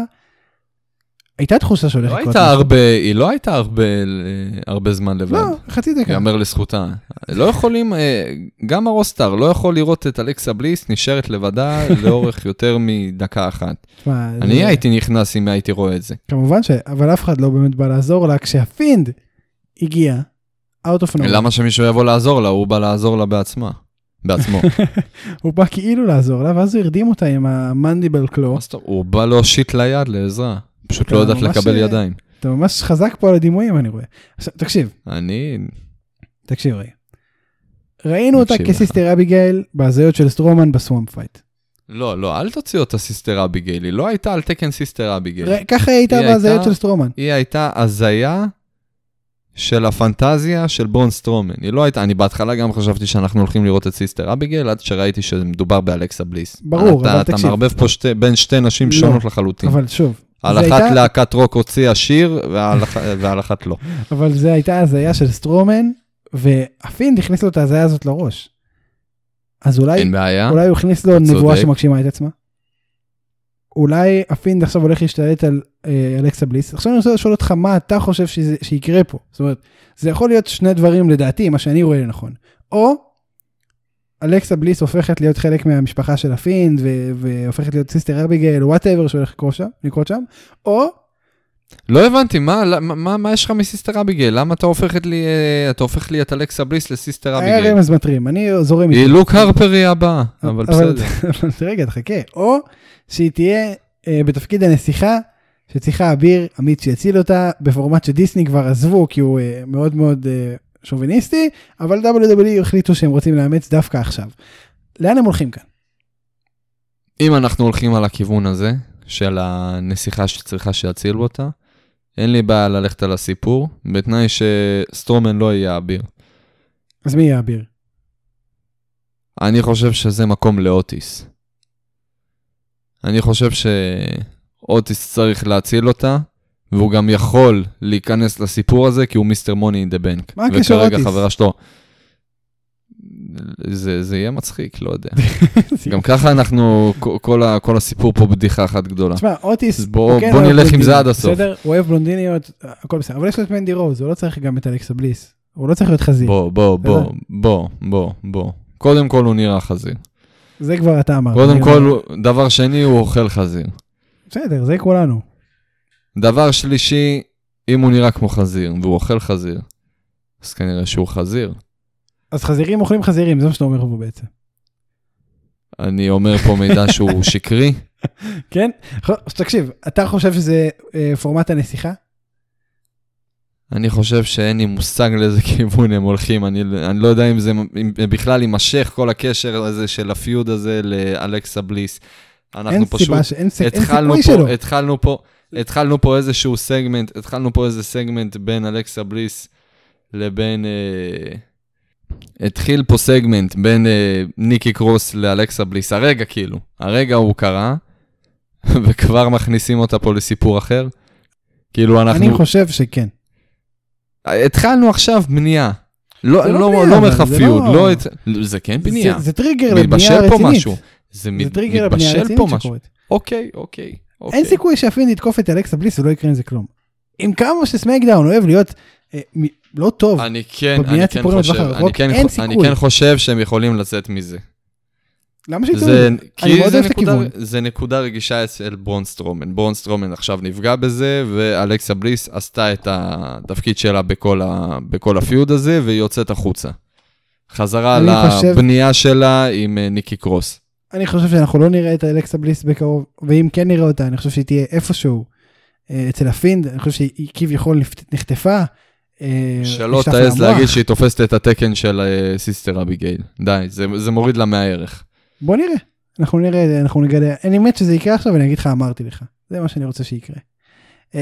הייתה תחושה שהולך לא לקרות. הרבה, היא לא הייתה הרבה, אה, הרבה זמן לבד. לא, חצי דקה. יאמר לזכותה. לא יכולים, אה, גם הרוסטאר לא יכול לראות את אלכסה בליס נשארת לבדה לאורך יותר מדקה אחת. אני הייתי נכנס אם הייתי רואה את זה. כמובן ש... אבל אף אחד לא באמת בא לעזור לה כשהפינד הגיע, out of nowhere. למה שמישהו יבוא לעזור לה? הוא בא לעזור לה בעצמה. בעצמו. הוא בא כאילו לעזור לה, ואז הוא הרדים אותה עם ה mandible claw. הוא בא להושיט לה יד לעזרה. פשוט אתה לא יודעת לקבל ידיים. אתה ממש חזק פה על הדימויים אני רואה. עכשיו, תקשיב, אני... תקשיב רגע. ראינו אותה. כסיסטר אביגיל בהזיות של סטרומן ב swamp fight. לא, לא, אל תוציא אותה סיסטר אביגיל. היא לא הייתה על תקן סיסטר אביגיל. ר- ככה היא הייתה בהזיות של סטרומן. היא הייתה הזיה של הפנטזיה של ברון סטרומן. היא לא הייתה, אני בהתחלה גם חשבתי שאנחנו הולכים לראות את סיסטר אביגיל, עד שראיתי שמדובר באלכסה בליס. ברור, אתה, אבל אתה תקשיב. מערבב פה שתי, בין שתי נשים לא, שונות לחלוטין. אבל שוב, על אחת הייתה- להקת רוק הוציאה שיר, ועל אח- ועל אחת לא. אבל זה הייתה הזיה של סטרומן, והפינד הכניס לו את ההזיה הזאת לראש. אז אולי, אין בעיה. אולי הוא הכניס לו נבואה. שמגשימה את עצמה. אולי הפינד עכשיו הולך להשתלט על אה, אלכסה בליס. עכשיו אני רוצה לשאול אותך מה אתה חושב שזה, שיקרה פה. זאת אומרת, זה יכול להיות שני דברים לדעתי, מה שאני רואה לנכון. או אלכסה בליס הופכת להיות חלק מהמשפחה של הפינד, ו- והופכת להיות סיסטר אביגייל, whatever שהולך לקרות שם, לקרות שם, או לא הבנתי, מה, מה, מה, מה יש לך מסיסטר אביגיל? למה אתה הופכת לי, אה, אתה הופך לי את אלכסה בליס לסיסטר היה אביגיל? רמז מטרים, אני זורם היא איתו. לוק הרפר היא הבאה, אבל בסדר. רגע, תחכה. או שהיא תהיה אה, בתפקיד הנסיכה, שצריכה אביר עמית שיציל אותה, בפורמט שדיסני כבר עזבו, כי הוא אה, מאוד מאוד אה, שוביניסטי, אבל WWE החליטו שהם רוצים לאמץ דווקא עכשיו. לאן הם הולכים כאן? אם אנחנו הולכים על הכיוון הזה, של הנסיכה שצריכה שיצילו אותה, אין לי בעיה ללכת על הסיפור, בתנאי שסטרומן לא יהיה אביר. אז מי יהיה אביר? אני חושב שזה מקום לאוטיס. אני חושב שאוטיס צריך להציל אותה, והוא גם יכול להיכנס לסיפור הזה, כי הוא Mr. Money in the Bank. מה הקשר וכרגע אוטיס? חברה שלו... זה, זה יהיה מצחיק, לא יודע. גם ככה אנחנו, כל- כל, ה, כל הסיפור פה בדיחה אחת גדולה. תשמע, אוטיס, בוא- הוא כן בוא נלך עם זה עד הסוף. בסדר? הוא אוהב בלונדיניות, הכל בסדר, אבל יש לו את מנדי רוז, הוא לא צריך גם את אלכסה בליס. הוא לא צריך להיות חזיר. בוא, בוא, בוא, בוא, בוא, בוא. קודם כל הוא נראה חזיר. זה כבר אתה אמרת. קודם כל, דבר שני, הוא אוכל חזיר. בסדר, זה כולנו. דבר שלישי, אם הוא נראה כמו חזיר והוא אוכל חזיר, אז כנראה שהוא חזיר. אז חזירים אוכלים חזירים, זה מה שאתה אומר פה בעצם. אני אומר פה מידע שהוא שקרי. כן? תקשיב, אתה חושב שזה אה, פורמט הנסיכה? אני חושב שאין לי מושג לאיזה כיוון הם הולכים. אני, אני לא יודע אם זה אם בכלל יימשך כל הקשר הזה של הפיוד הזה לאלכסה בליס. אנחנו אין פשוט סיבה, ש- אין ס- אין התחלנו סיכוי שלו. התחלנו פה, התחלנו פה איזשהו סגמנט, התחלנו פה איזה סגמנט בין אלכסה בליס לבין... אה, התחיל פה סגמנט בין אה, ניקי קרוס לאלכסה בליס, הרגע כאילו, הרגע הוא קרה, וכבר מכניסים אותה פה לסיפור אחר. כאילו אנחנו... אני חושב שכן. התחלנו עכשיו בנייה. לא, לא לא, בנייה, לא מחפיות, זה לא- לא... את... זה כן בנייה. זה- זה טריגר לבנייה מתבשל רצינית. פה משהו. זה זה טריגר לבנייה מתבשל רצינית. שקורית. אוקיי, אוקיי. אוקיי. אין סיכוי שהפינד יתקוף את אלכסה בליס ולא יקרה עם זה כלום. עם כמה שסמקדאון אוהב להיות אה, מ- לא טוב, אני כן, אני כן חושב, אני כן, אין חו- אני סיכוי. כן חושב שהם יכולים לצאת מזה. למה שיתנו זה, את אני מאוד אוהב את הכיוון. זה נקודה רגישה אצל ברון סטרומן. ברון סטרומן עכשיו נפגע בזה, ואלכסה בליס עשתה את התפקיד שלה בכל, ה, בכל ה feud הזה, והיא יוצאת החוצה. חזרה אני חושב- לבנייה שלה עם אה, ניקי קרוס. אני חושב שאנחנו לא נראה את אלכסה בליס בקרוב, ואם כן נראה אותה, אני חושב שהיא תהיה איפשהו אה, אצל הפינד, אני חושב שהיא כביכול נחטפה. אה, שלא תעז. להגיד שהיא תופסת את התקן של אה, סיסטר אביגייל. די, זה, זה מוריד לה מהערך. בוא נראה, אנחנו נראה, אנחנו נגלה, אני מת שזה יקרה עכשיו ואני אגיד לך אמרתי לך, זה מה שאני רוצה שיקרה.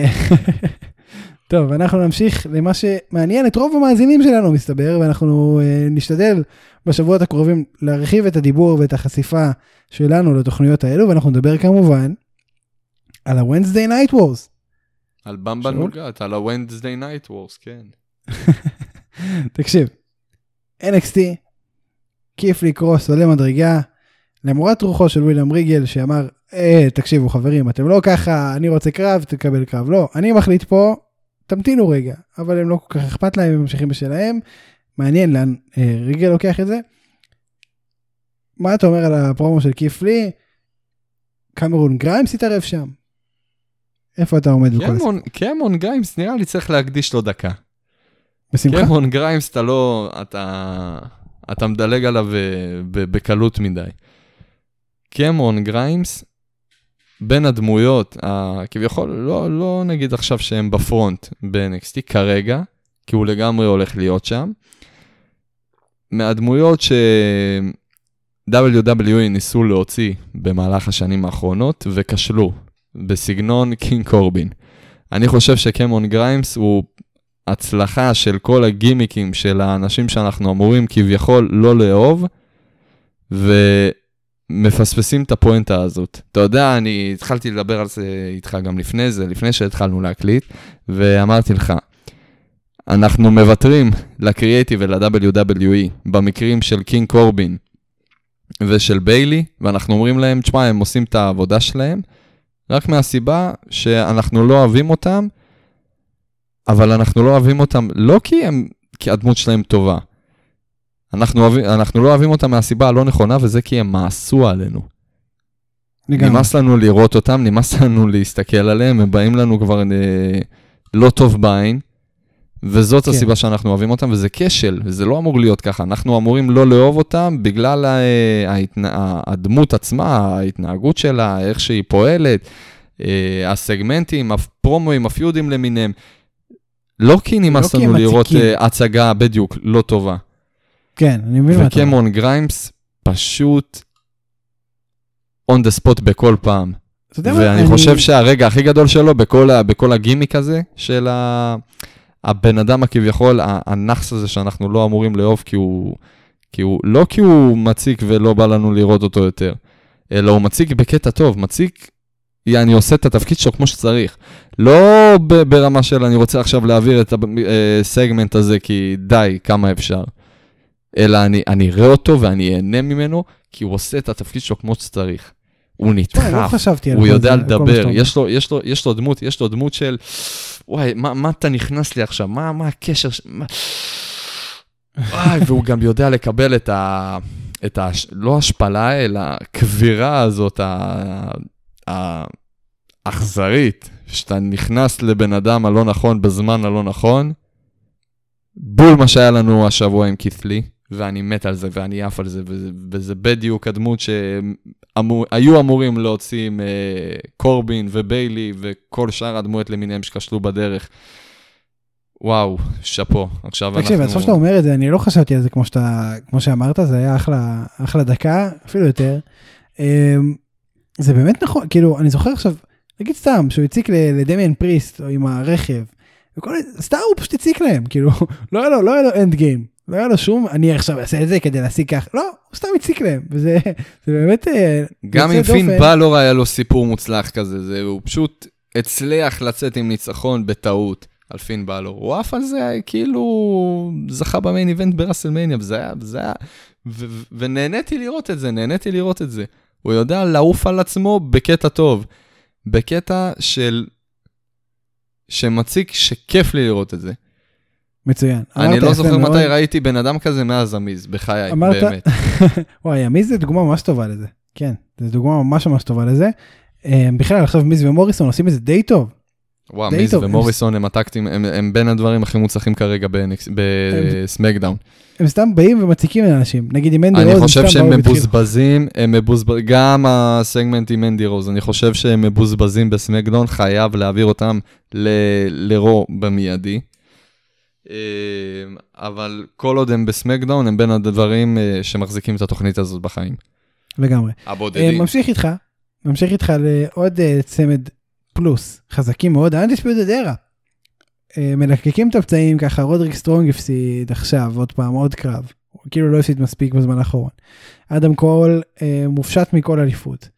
אה, טוב, אנחנו נמשיך למה שמעניין את רוב המאזינים שלנו, מסתבר, ואנחנו uh, נשתדל בשבועות הקרובים להרחיב את הדיבור ואת החשיפה שלנו לתוכניות האלו, ואנחנו נדבר כמובן על ה-Wednesday Night Wars. על במבה נוגעת, על ה-Wednesday Night Wars, כן. תקשיב, NXT, כיף לי קרוס עולה מדרגה, למורת רוחו של וויליאם ריגל שאמר, אה, תקשיבו חברים, אתם לא ככה, אני רוצה קרב, תקבל קרב. לא, אני מחליט פה, תמתינו רגע, אבל הם לא כל כך אכפת להם, הם ממשיכים בשלהם. מעניין לאן אה, ריגל לוקח את זה. מה אתה אומר על הפרומו של קית' לי? קמרון גריימס התערב שם. איפה אתה עומד בכל הסיפור? קמרון גריימס, נראה לי צריך להקדיש לו דקה. בשמחה. קמרון גריימס, אתה לא, אתה, אתה מדלג עליו אה, בקלות מדי. קמרון גריימס, בין הדמויות, כביכול, לא, לא נגיד עכשיו שהם ב front ב-NXT כרגע, כי הוא לגמרי הולך להיות שם. מהדמויות ש... WWE ניסו להוציא במהלך השנים האחרונות וכשלו, בסגנון קינג קורבין. אני חושב שקמרון גריימס הוא הצלחה של כל הגימיקים של האנשים שאנחנו אמורים כביכול לא לאהוב, ומפספסים את הפואנטה הזאת. אתה יודע, אני התחלתי לדבר על זה איתך גם לפני זה, לפני שהתחלנו להקליט, ואמרתי לך, אנחנו מוותרים לקריאייטיב ול-WWE במקרים של קינג קורבין ושל ביילי, ואנחנו אומרים להם, תשמע, הם עושים את העבודה שלהם, רק מהסיבה שאנחנו לא אוהבים אותם, אבל אנחנו לא אוהבים אותם לא כי, הם, כי הדמות שלהם טובה. אנחנו, אוהבים, אנחנו לא אוהבים אותם מהסיבה הלא נכונה, וזה כי הם מעשו עלינו. לגמרי. נמאס לנו לראות אותם, נמאס לנו להסתכל עליהם, הם באים לנו כבר אה, לא טוב בעין, וזאת כן. הסיבה שאנחנו אוהבים אותם, וזה כשל, וזה לא אמור להיות ככה. אנחנו אמורים לא לאהוב אותם בגלל ההתנה... הדמות עצמה, ההתנהגות שלה, איך שהיא פועלת, אה, הסגמנטים, הפרומואים, הפיודים למיניהם. לא כי נמאס לא לנו לראות uh, הצגה בדיוק לא טובה. כן, אני מבין מה אתה אומר. וקמון גריימס פשוט on the spot בכל פעם. ואני אני... חושב שהרגע הכי גדול שלו בכל, בכל הגימיק הזה של ה... הבן אדם הכביכול, הנאחס הזה שאנחנו לא אמורים לאהוב כי הוא, כי הוא, לא כי הוא מציק ולא בא לנו לראות אותו יותר, אלא הוא מציק בקטע טוב, מציק, אני עושה את התפקיד שלו כמו שצריך. לא ברמה של אני רוצה עכשיו להעביר את הסגמנט אה, הזה כי די, כמה אפשר. אלא אני, אני אראה אותו ואני אהנה ממנו, כי הוא עושה את התפקיד שלו כמו שצריך. הוא נדחף, לא הוא יודע לדבר, יש לו, יש, לו, יש לו דמות, יש לו דמות של, וואי, מה, מה אתה נכנס לי עכשיו? מה, מה הקשר? מה... וואי, והוא גם יודע לקבל את ה... את ה... לא השפלה, אלא הקבירה הזאת, האכזרית, שאתה נכנס לבן אדם הלא נכון בזמן הלא נכון. בול מה שהיה לנו השבוע עם כית'לי. ואני מת על זה, ואני עף על זה, וזה, וזה בדיוק הדמות שהיו אמורים להוציא עם uh, קורבין וביילי וכל שאר הדמויות למיניהם שכשלו בדרך. וואו, שאפו. עכשיו אנחנו... תקשיב, עכשיו שאתה אומר את זה, אני לא חשבתי על זה כמו, שאתה, כמו שאמרת, זה היה אחלה, אחלה דקה, אפילו יותר. אמ, זה באמת נכון, כאילו, אני זוכר עכשיו, נגיד סתם, שהוא הציק לדמיאן פריסט, עם הרכב, וכל, סתם הוא פשוט הציק להם, כאילו, לא היה לו, לא היה לו end game. לא היה לו שום, אני עכשיו אעשה את זה כדי להשיג כך, לא, הוא סתם הציק להם, וזה באמת... אה, גם אם פין בלור היה לו סיפור מוצלח כזה, זה, הוא פשוט הצליח לצאת עם ניצחון בטעות על פין בלור. הוא עף על זה, כאילו, זכה ב main event בראסלמניה, וזה היה, וזה היה, ו- ונהניתי לראות את זה, נהניתי לראות את זה. הוא יודע לעוף על עצמו בקטע טוב, בקטע של... שמציג שכיף לי לראות את זה. מצוין. אני לא זוכר מתי ראיתי בן אדם כזה מאז המיז, בחיי, אמרת... באמת. וואי, המיז זה דוגמה ממש טובה לזה. כן, זו דוגמה ממש ממש טובה לזה. אה, בכלל, עכשיו מיז ומוריסון עושים את זה די טוב. וואו, מיז ומוריסון הם הטקטים, הם בין הדברים הכי מוצלחים כרגע בסמקדאון. הם סתם באים ומציקים לאנשים, נגיד עם מנדי רוז, אני חושב שהם מבוזבזים, הם מבוזבזים, גם הסגמנט עם מנדי רוז, אני חושב שהם מבוזבזים בסמקדאון, חייב להעביר אותם לרו במיידי. אמ, אבל כל עוד הם בסמקדאון, הם בין הדברים אה, שמחזיקים את התוכנית הזאת בחיים. לגמרי. הבודדים. אה, ממשיך איתך, ממשיך איתך לעוד אה, צמד פלוס, חזקים מאוד, ה-Undisputed Era. מלקקים את הפצעים ככה, רודריק סטרונג הפסיד עכשיו, עוד פעם, עוד קרב. הוא כאילו לא הפסיד מספיק בזמן האחרון. אדם קול מופשט מכל אליפות.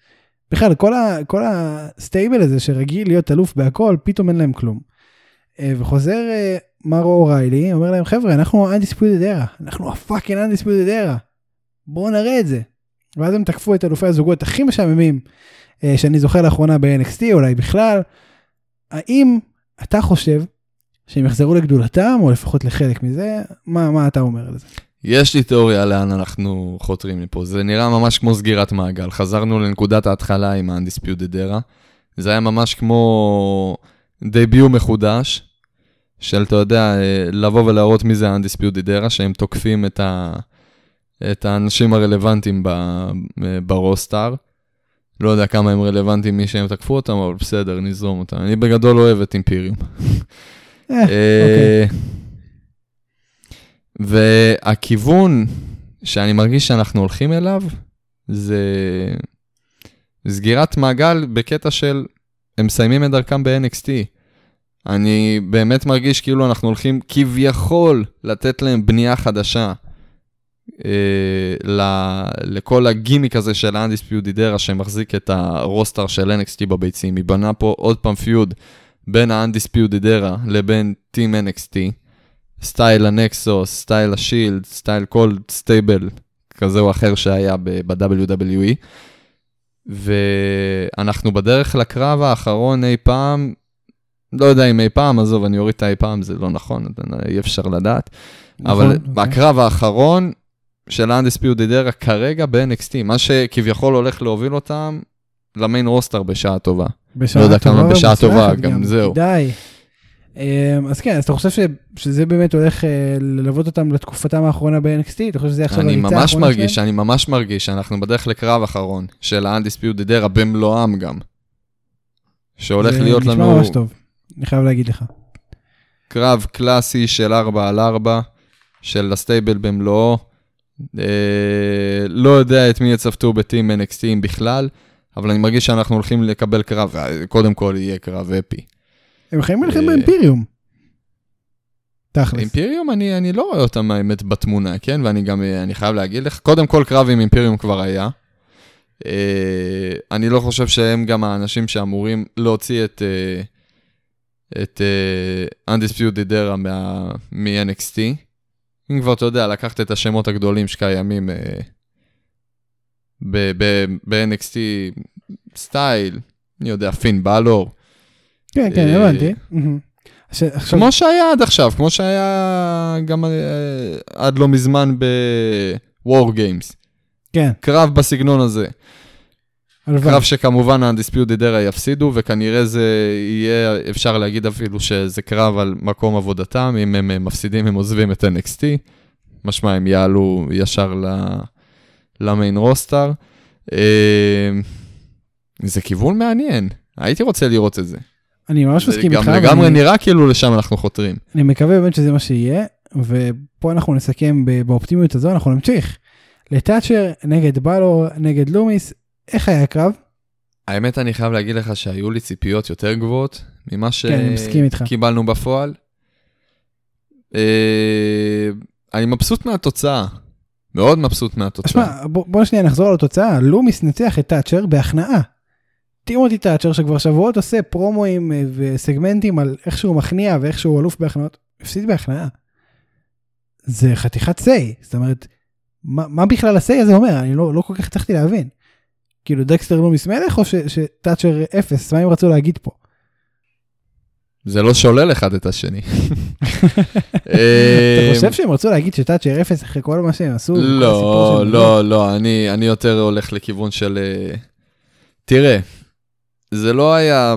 בכלל, כל, ה, כל ה stable הזה שרגיל להיות אלוף בהכל, פתאום אין להם כלום. וחוזר מרו אוריילי, אומר להם, חבר'ה, אנחנו undisputed era, אנחנו ה fucking undisputed era. בואו נראה את זה. ואז הם תקפו את אלופי הזוגות הכי משעממים אה, שאני זוכר לאחרונה ב-NXT, אולי בכלל. האם אתה חושב שהם יחזרו לגדולתם, או לפחות לחלק מזה? מה, מה אתה אומר על זה? יש לי תיאוריה לאן אנחנו חותרים מפה. זה נראה ממש כמו סגירת מעגל. חזרנו לנקודת ההתחלה עם ה-Undisputed Era. זה היה ממש כמו דביוט מחודש, של, אתה יודע, לבוא ולהראות מי זה ה-Undisputed Era, שהם תוקפים את, ה... את האנשים הרלוונטיים ב... ברוסטאר. לא יודע כמה הם רלוונטיים מי שהם תקפו אותם, אבל בסדר, נזרום אותם. אני בגדול אוהב את אימפיריום. אה, אוקיי. והכיוון שאני מרגיש שאנחנו הולכים אליו, זה סגירת מעגל בקטע של הם מסיימים את דרכם ב-NXT. אני באמת מרגיש כאילו אנחנו הולכים כביכול לתת להם בנייה חדשה אה, לכל הגימיק הזה של ה-Undisputed Era שמחזיק את ה roster של NXT בביצים. היא בנה פה עוד פעם feud בין ה-Undisputed Era לבין Team NXT. סטייל הנקסוס, סטייל השילד, סטייל כל stable כזה או אחר שהיה ב-WWE. ואנחנו בדרך לקרב האחרון אי פעם, לא יודע אם אי פעם, עזוב, אני אוריד את האי פעם, זה לא נכון, אי אפשר לדעת. נכון, אבל okay. אוקיי. בקרב האחרון של ה-Undisputed Era כרגע ב-NXT, מה שכביכול הולך להוביל אותם למיין רוסטר בשעה טובה. בשעה לא יודע טובה, כמה בשעה טובה, גם, גם זהו. די. אמ, אז כן, אז אתה חושב ש, שזה באמת הולך אה, ללוות אותם לתקופתם האחרונה ב-NXT? אתה חושב שזה עכשיו הריצה האחרונה שלהם? אני ממש מרגיש, אני ממש מרגיש שאנחנו בדרך לקרב אחרון של ה-Undisputed Era במלואם גם. שהולך להיות לנו... זה נשמע ממש טוב, אני חייב להגיד לך. קרב קלאסי של 4 על 4, של הסטייבל במלואו. אה, לא יודע את מי יצוותו בטים NXT בכלל, אבל אני מרגיש שאנחנו הולכים לקבל קרב, קודם כל יהיה קרב אפי. הם חיים לכם באימפיריום. תכלס. אימפיריום, אני, אני לא רואה אותם האמת בתמונה, כן? ואני גם, אני חייב להגיד לך, קודם כל קרב עם אימפיריום כבר היה. Uh, אני לא חושב שהם גם האנשים שאמורים להוציא את, uh, את uh, Undisputed Era מ-NXT. אם כבר, אתה יודע, לקחת את השמות הגדולים שקיימים uh, ב-NXT סטייל, אני יודע, פין בלור. כן, כן, אה, הבנתי. כמו שהיה עד עכשיו, כמו שהיה גם אה, עד לא מזמן ב-War Games. כן. קרב בסגנון הזה. קרב שכמובן ה-Undisputed Era יפסידו, וכנראה זה יהיה, אפשר להגיד אפילו שזה קרב על מקום עבודתם, אם הם מפסידים הם עוזבים את NXT, משמע הם יעלו ישר למיין רוסטר. אה, זה כיוון מעניין, הייתי רוצה לראות את זה. אני ממש מסכים איתך. גם לגמרי ואני... נראה כאילו לשם אנחנו חותרים. אני מקווה באמת שזה מה שיהיה, ופה אנחנו נסכם באופטימיות הזו, אנחנו נמשיך. לטאצ'ר נגד בלו נגד לומיס, איך היה הקרב? האמת, אני חייב להגיד לך שהיו לי ציפיות יותר גבוהות ממה כן, שקיבלנו בפועל. אה, אני מבסוט מהתוצאה, מאוד מבסוט מהתוצאה. תשמע, בוא, בוא שנייה נחזור על התוצאה, לומיס ניצח את טאצ'ר בהכנעה. טימותי טאצ'ר שכבר שבועות עושה פרומואים אה, וסגמנטים על איך שהוא מכניע ואיך שהוא אלוף בהכנעות, הפסיד בהכנעה. זה חתיכת סיי, זאת אומרת, מה, מה בכלל הסיי הזה אומר? אני לא, לא כל כך הצלחתי להבין. כאילו דקסטר לא מסמלך או שטאצ'ר אפס, מה הם רצו להגיד פה? זה לא שולל אחד את השני. אתה חושב שהם רצו להגיד שטאצ'ר אפס אחרי כל מה שהם עשו? לא, לא, לא, אני יותר הולך לכיוון של... אה, תראה, זה לא היה.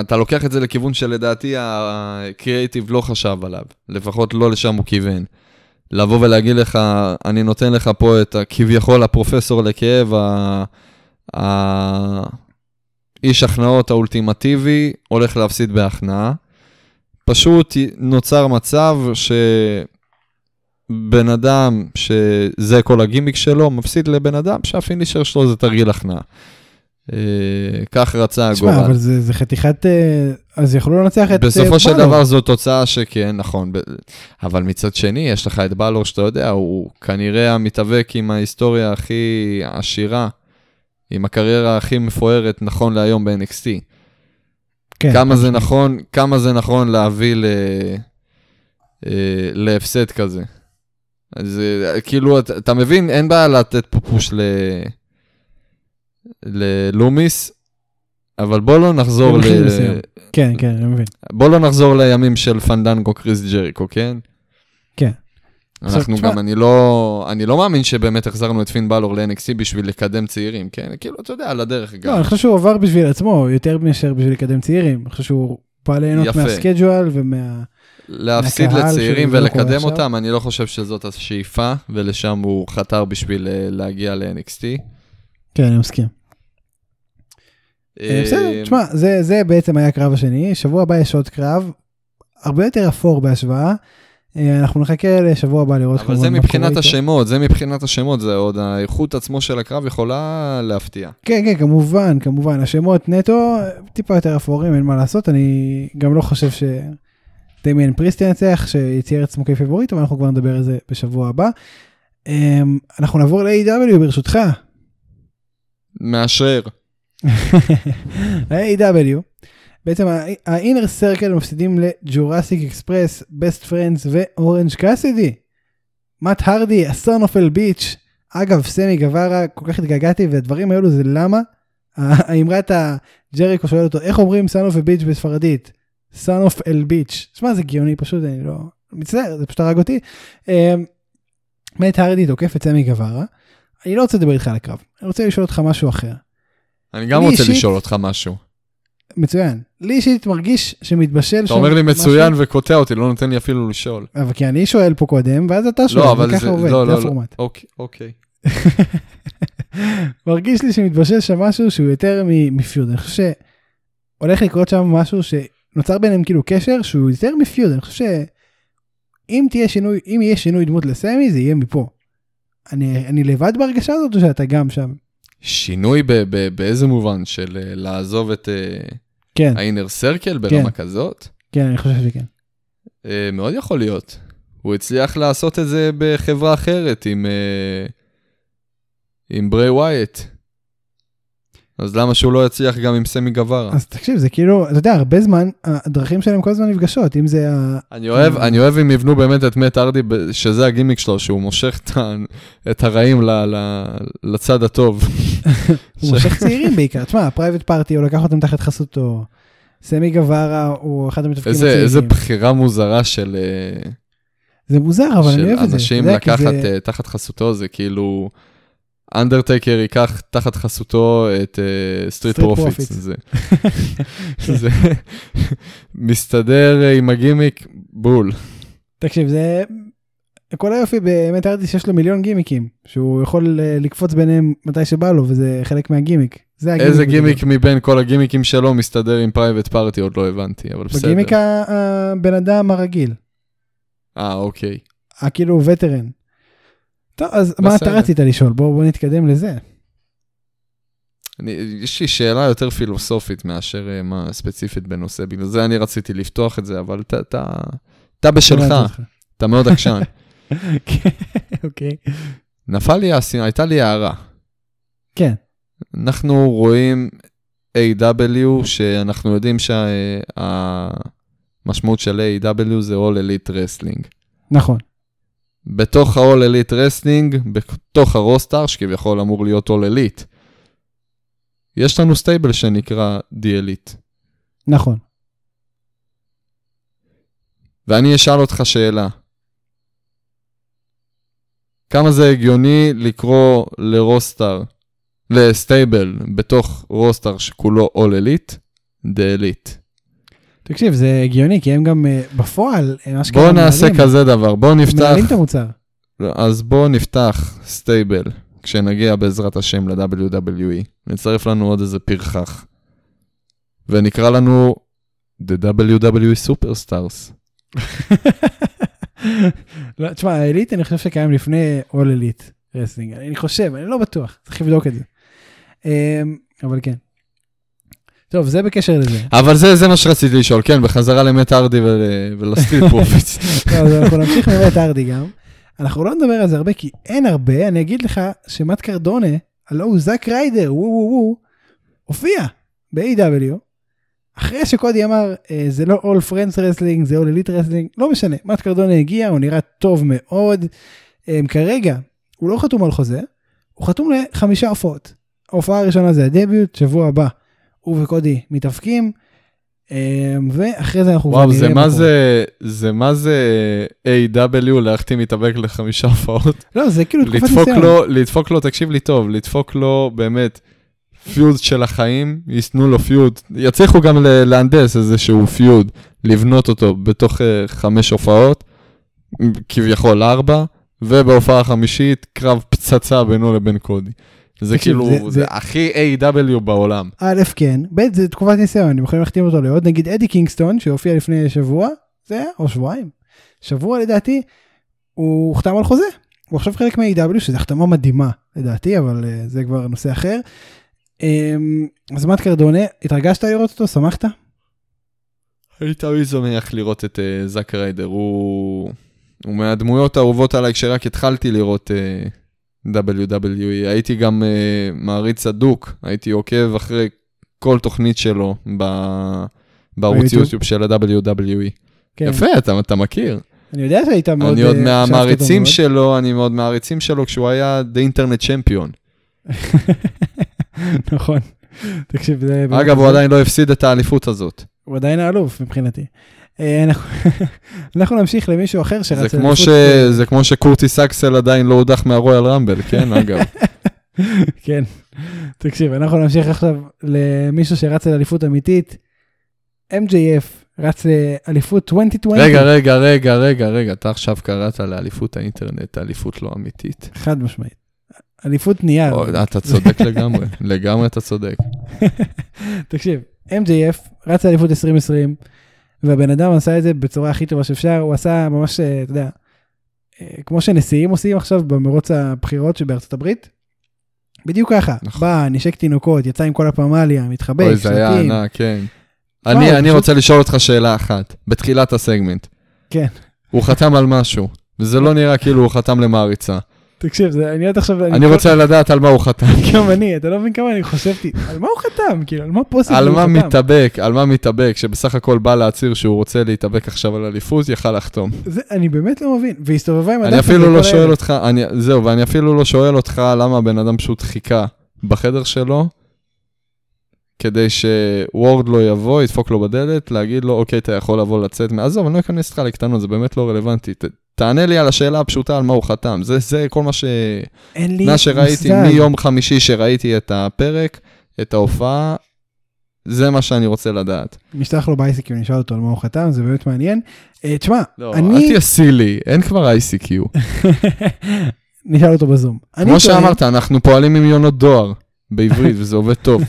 אתה לוקח את זה לכיוון שלדעתי הקריאיטיב לא חשב עליו, לפחות לא לשם הוא כיוון. לבוא ולהגיד לך, אני נותן לך פה את כביכול הפרופסור לכאב, האיש הכנעות האולטימטיבי, הולך להפסיד בהכנעה. פשוט נוצר מצב שבן אדם שזה כל הגימיק שלו, מפסיד לבן אדם שהפינישר שלו זה תרגיל הכנעה. אה, כך רצה תשמע, הגורל. אבל זה זה חתיכת... אה, אז יכלו לנצח את... אה, בסופו של בלור. דבר זו תוצאה שכן, נכון. ב- אבל מצד שני, יש לך את בלור שאתה יודע, הוא כנראה המתאבק עם ההיסטוריה הכי עשירה, עם הקריירה הכי מפוארת נכון להיום ב-NXT. כן, כמה זה כן. נכון, כמה זה נכון להביא ל... אה, להפסד כזה. אז אה, כאילו, אתה, אתה מבין, אין בעיה לתת פה פוש ל... ללומיס, אבל בוא לא נחזור ל... כן, כן, אני מבין. בוא לא נחזור לימים של פנדנגו קריס ג'ריקו, כן? כן. אנחנו גם, אני לא, אני לא מאמין שבאמת החזרנו את פין בלור ל-NXT בשביל לקדם צעירים, כן? כאילו, אתה יודע, על הדרך לא, גם. אני חושב שהוא עבר בשביל עצמו, יותר מאשר בשביל לקדם צעירים. אני חושב שהוא בא ליהנות. מהסקייג'ואל ומה... להפסיד לצעירים לא ולקדם עכשיו. אותם, אני לא חושב שזאת השאיפה, ולשם הוא חתר בשביל אה, להגיע ל-NXT. כן, אני מסכים. אה, בסדר, תשמע, זה, זה בעצם היה הקרב השני, שבוע הבא יש עוד קרב, הרבה יותר אפור בהשוואה. אה, אנחנו נחכה לשבוע הבא לראות אבל זה כמובן מבחינת. השמות, זה מבחינת השמות, זה עוד האיכות עצמו של הקרב יכולה להפתיע. כן, כן, כמובן, כמובן, השמות נטו טיפה יותר אפורים, אין מה לעשות, אני גם לא חושב שדמיין פריסט ינצח, שיצייר עצמו כפיבוריט, אבל אנחנו כבר נדבר על זה בשבוע הבא. אה, אנחנו נעבור ל-AW ברשותך. מאשרר. ה-AW, בעצם ה-Inner Circle מפסידים לג'ורסיק אקספרס, Best Friends ואורנג' קאסידי. מאט הרדי, of L Beach, אגב, סמי גווארה, כל כך התגעגעתי, והדברים האלו זה למה? האמרת הג'ריקו שואל אותו, איך אומרים of a Beach בספרדית? Son of L Beach. תשמע, זה גאוני פשוט, אני לא... מצטער, זה פשוט הרג אותי. אמ, מאט הרדי תוקף את סמי גווארה. אני לא רוצה לדבר איתך על הקרב, אני רוצה לשאול אותך משהו אחר. אני גם רוצה אישית- לשאול אותך משהו. מצוין. לי אישית מרגיש שמתבשל אתה אומר לי משהו- מצוין וקוטע אותי, לא נותן לי אפילו לשאול. אבל כי אני שואל פה קודם, ואז אתה שואל, לא, אבל וככה זה, עובד, לא, זה לא, לא, הפורמט. אוקיי, אוקיי. מרגיש לי שמתבשל שם משהו שהוא יותר מפיוד. אני חושב שהולך לקרות שם משהו שנוצר ביניהם כאילו קשר שהוא יותר מפיוד. אני חושב שאם תהיה שינוי, אם יהיה שינוי דמות לסמי, זה יהיה מפה. אני, אני לבד בהרגשה הזאת או שאתה גם שם? שינוי ב- ב- באיזה מובן? של אה, לעזוב את אה, כן, האינר סרקל ברמה כזאת? כן, אני חושב שכן. אה, מאוד יכול להיות. הוא הצליח לעשות את זה בחברה אחרת עם, אה, עם בריי ווייט. אז למה שהוא לא יצליח גם עם סמי גווארה? אז תקשיב, זה כאילו, אתה יודע, הרבה זמן, הדרכים שלהם כל הזמן נפגשות, אם זה ה... אני אוהב, אני אוהב אם יבנו באמת את מאט הארדי, שזה הגימיק שלו, שהוא מושך את הרעים ל- ל- לצד הטוב. הוא מושך צעירים בעיקר. תשמע, ה Private Party, הוא לקח אותם תחת חסותו. סמי גווארה הוא אחד איזה, הצעירים. איזה בחירה מוזרה של, אה, זה מוזר, אבל אני של אוהב את זה. אנשים יודע, כי לקחת אה, תחת חסותו, זה כאילו... אנדרטייקר ייקח תחת חסותו את Street Profits. זה, זה מסתדר אה, עם הגימיק בול. תקשיב, זה... כל היופי במאט הארדי שיש לו מיליון גימיקים, שהוא יכול אה, לקפוץ ביניהם מתי שבא לו, וזה חלק מהגימיק. זה הגימיק. איזה. גימיק מבין כל הגימיקים שלו מסתדר עם Private Party עוד לא הבנתי, אבל בסדר. בגימיק הבן אדם הרגיל, אה, אוקיי. הכאילו וטרן. טוב, אז מה אתה בסדר. רצית לשאול? בוא בוא נתקדם לזה. אני, יש לי שאלה יותר פילוסופית מאשר אה, מה ספציפית בנושא, בגלל זה אני רציתי לפתוח את זה, אבל אתה, בשלך. אתה מאוד עקשן. כן, אוקיי. נפל לי, הייתה לי הערה. כן, אנחנו רואים A.W. שאנחנו יודעים שהמשמעות של A.W. זה All Elite Wrestling. נכון. בתוך ה-All Elite Wrestling, בתוך הרוסטאר, שכביכול אמור להיות All Elite, יש לנו סטייבל שנקרא The Elite. נכון. ואני אשאל אותך שאלה. כמה זה הגיוני לקרוא לרוסטאר, ל stable, בתוך roster שכולו All Elite, The Elite. תקשיב, זה הגיוני, כי הם גם אה, בפועל, הם אשכרה בואו נעשה מנהלים- כזה דבר, בואו נפתח, מנהלים את המוצר. אז בואו נפתח stable, כשנגיע בעזרת השם ל-WWE. נצרף לנו עוד איזה פרחח. ונקרא לנו The WWE Superstars. לא, תשמע, ה Elite אני חושב שקיים לפני All Elite Wrestling. אני חושב, אני לא בטוח, צריך לבדוק את זה. אמ, אבל כן. טוב, זה בקשר לזה. אבל זה, זה מה שרציתי לשאול, כן, בחזרה למאט הארדי ול- ול Street Profits. לא, אז אנחנו נמשיך במאט הארדי גם. אנחנו לא נדבר על זה הרבה, כי אין הרבה. אני אגיד לך שמט קרדונה, הלו הוא זאק ריידר, וואו וואו וואו, הופיע ב-AEW, אחרי שקודי אמר, אה, זה לא All Friends Wrestling, זה All Elite Wrestling, לא משנה. מט קרדונה הגיע, הוא נראה טוב מאוד. אה, כרגע, הוא לא חתום על חוזה, הוא חתום לחמישה הופעות. ההופעה הראשונה זה הדביוט, שבוע הבא הוא וקודי מתאפקים, אה, ואחרי זה אנחנו... כבר וואו, זה נראה מה. זה, זה מה זה A.W. להחתים מתאבק לחמישה הופעות? לא, זה כאילו תקופת ניסיון. לו, לדפוק לו, תקשיב לי טוב, לדפוק לו באמת פיוד של החיים, ייתנו לו פיוד, יצליחו גם להנדס איזשהו פיוד, לבנות אותו בתוך אה, חמש הופעות, כביכול ארבע, ובהופעה החמישית קרב פצצה בינו לבין קודי. זה כאילו, זה- הכי A.W. בעולם. א', כן, ב', זה תקופת ניסיון, הם יכולים להחתים אותו לעוד, נגיד אדי קינגסטון, שהופיע לפני שבוע, זה או שבועיים, שבוע לדעתי, הוא הוחתם על חוזה. הוא עכשיו חלק מ-AW, שזו החתמה מדהימה לדעתי, אבל uh, זה כבר נושא אחר. Um, אז מאט קרדונה, התרגשת לראות אותו? שמחת? הייתי תמיד שמח לראות את uh, זאק ריידר, הוא... הוא מהדמויות האהובות עליי כשרק התחלתי לראות uh, WWE. הייתי גם uh, מעריץ הדוק, הייתי עוקב אחרי כל תוכנית שלו ב... בערוץ? יוטיוב של ה-WWE. כן. יפה, אתה, אתה מכיר. אני יודע שהיית מאוד... אני עוד אותו מהמעריצים. שלו, אני מאוד מהמעריצים שלו כשהוא היה The Internet Champion. נכון. תקשיב, זה... אגב, הוא עדיין לא הפסיד את האליפות הזאת. הוא עדיין האלוף מבחינתי. אה, אנחנו- נמשיך למישהו אחר זה שרץ... כמו, ש... זה כמו שקורטיס אקסל עדיין לא הודח מהרויאל רמבל, כן, אגב. כן. תקשיב, אנחנו נמשיך עכשיו למישהו שרץ לאליפות אמיתית. MJF רץ לאליפות 2020. רגע, רגע, רגע, רגע, רגע, אתה עכשיו קראת לאליפות האינטרנט, אליפות לא אמיתית. חד משמעית. אליפות נייר. או, אתה צודק לגמרי, לגמרי אתה צודק. תקשיב, MJF רץ לאליפות 2020, והבן אדם עשה את זה בצורה הכי טובה שאפשר, הוא עשה ממש, אה, אתה יודע, אה, כמו שנשיאים עושים עכשיו במרוץ הבחירות שבארצות הברית. בדיוק ככה, נכון. בא, נשק תינוקות, יצא עם כל הפמליה, מתחבק, אוי, זה היה שלטים. ענק, כן. וואו, אני אני פשוט- רוצה לשאול אותך שאלה אחת, בתחילת הסגמנט. כן. הוא חתם על משהו, וזה לא נראה כאילו הוא חתם למעריצה. תקשיב, זה, אני עוד עכשיו... אני רוצה לדעת על מה הוא חתם. גם אני, אתה לא מבין כמה אני חושבתי, על מה הוא חתם? כאילו, על מה פוסט על מה? מתאבק, על מה מתאבק, שבסך הכל בא להצהיר שהוא רוצה להתאבק עכשיו על אליפות, יכל לחתום. זה, אני באמת לא מבין, והסתובבה עם אני הדף הזה אפילו לא שואל. אותך, אני, זהו, ואני אפילו לא שואל אותך למה הבן אדם פשוט חיכה בחדר שלו, כדי שוורד לא יבוא, ידפוק לו בדלת, להגיד לו, אוקיי, אתה יכול לבוא לצאת, מה- עזוב, אני לא אכנס איתך לקטנות, זה באמת לא רלוונטי. תענה לי על השאלה הפשוטה על מה הוא חתם. זה, זה כל מה ש... אין לי מה שראיתי מושג. מיום חמישי שראיתי את הפרק, את ההופעה, זה מה שאני רוצה לדעת. נשלח לו בייסיקיו, נשאל אותו על מה הוא חתם, זה באמת מעניין. אה, תשמע, לא, אני... אל תהיה סילי, אין כבר ICQ. נשאל אותו בזום. כמו טוען- שאמרת, אנחנו פועלים עם יונות דואר בעברית, וזה עובד טוב.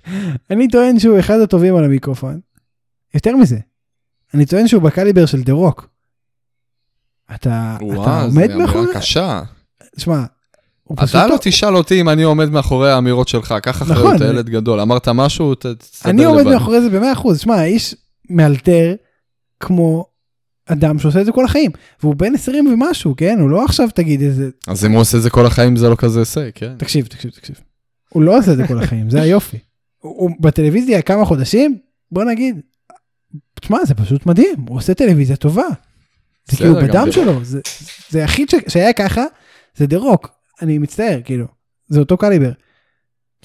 אני טוען שהוא אחד הטובים על המיקרופון. יותר מזה, אני טוען שהוא בקליבר של דה רוק. אתה, אתה וואו, זו עומד אמירה מאחורי... קשה. שמע, הוא פשוט... אתה לא. תשאל אותי אם אני עומד מאחורי האמירות שלך, קח אחריות, נכון. אתה ילד גדול. אמרת משהו, תסתדר אני עומד לבד. מאחורי זה במאה אחוז. שמע, האיש מאלתר כמו אדם שעושה את זה כל החיים. והוא בן 20 ומשהו, כן? הוא לא עכשיו תגיד איזה... אז אם הוא עושה את זה כל החיים, זה לא כזה הישג, כן. תקשיב, תקשיב, תקשיב. הוא לא עושה את זה כל החיים, זה היופי. הוא, הוא בטלוויזיה כמה חודשים, בוא נגיד, תשמע, זה פשוט מדהים, הוא עושה טלוויזיה טובה. זה כאילו בדם שלו, זה, היחיד שהיה ככה, זה דה רוק, אני מצטער, כאילו, זה אותו קליבר.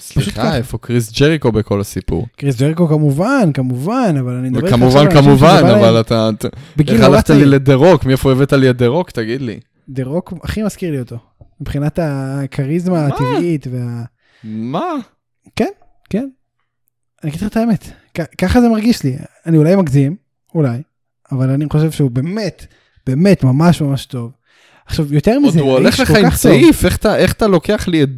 סליחה, איפה קריס ג'ריקו בכל הסיפור? קריס ג'ריקו כמובן, כמובן, אבל אני מדבר איתך כמובן, עכשיו על אנשים כמובן, בא אבל אתה... בגיל איך נורא הלכת לי צעיר. לדה רוק? מאיפה הבאת לי את דה רוק? תגיד לי. דה רוק הכי מזכיר לי אותו, מבחינת הכריזמה מה? הטבעית וה... מה? כן. אני אגיד לך את האמת, ככה זה מרגיש לי. אני אולי מגזים, אולי, אבל אני חושב שהוא באמת, באמת ממש ממש טוב. עכשיו, יותר עוד מזה, הוא הולך לך עם. צעיף, איך אתה- איך אתה לוקח לי את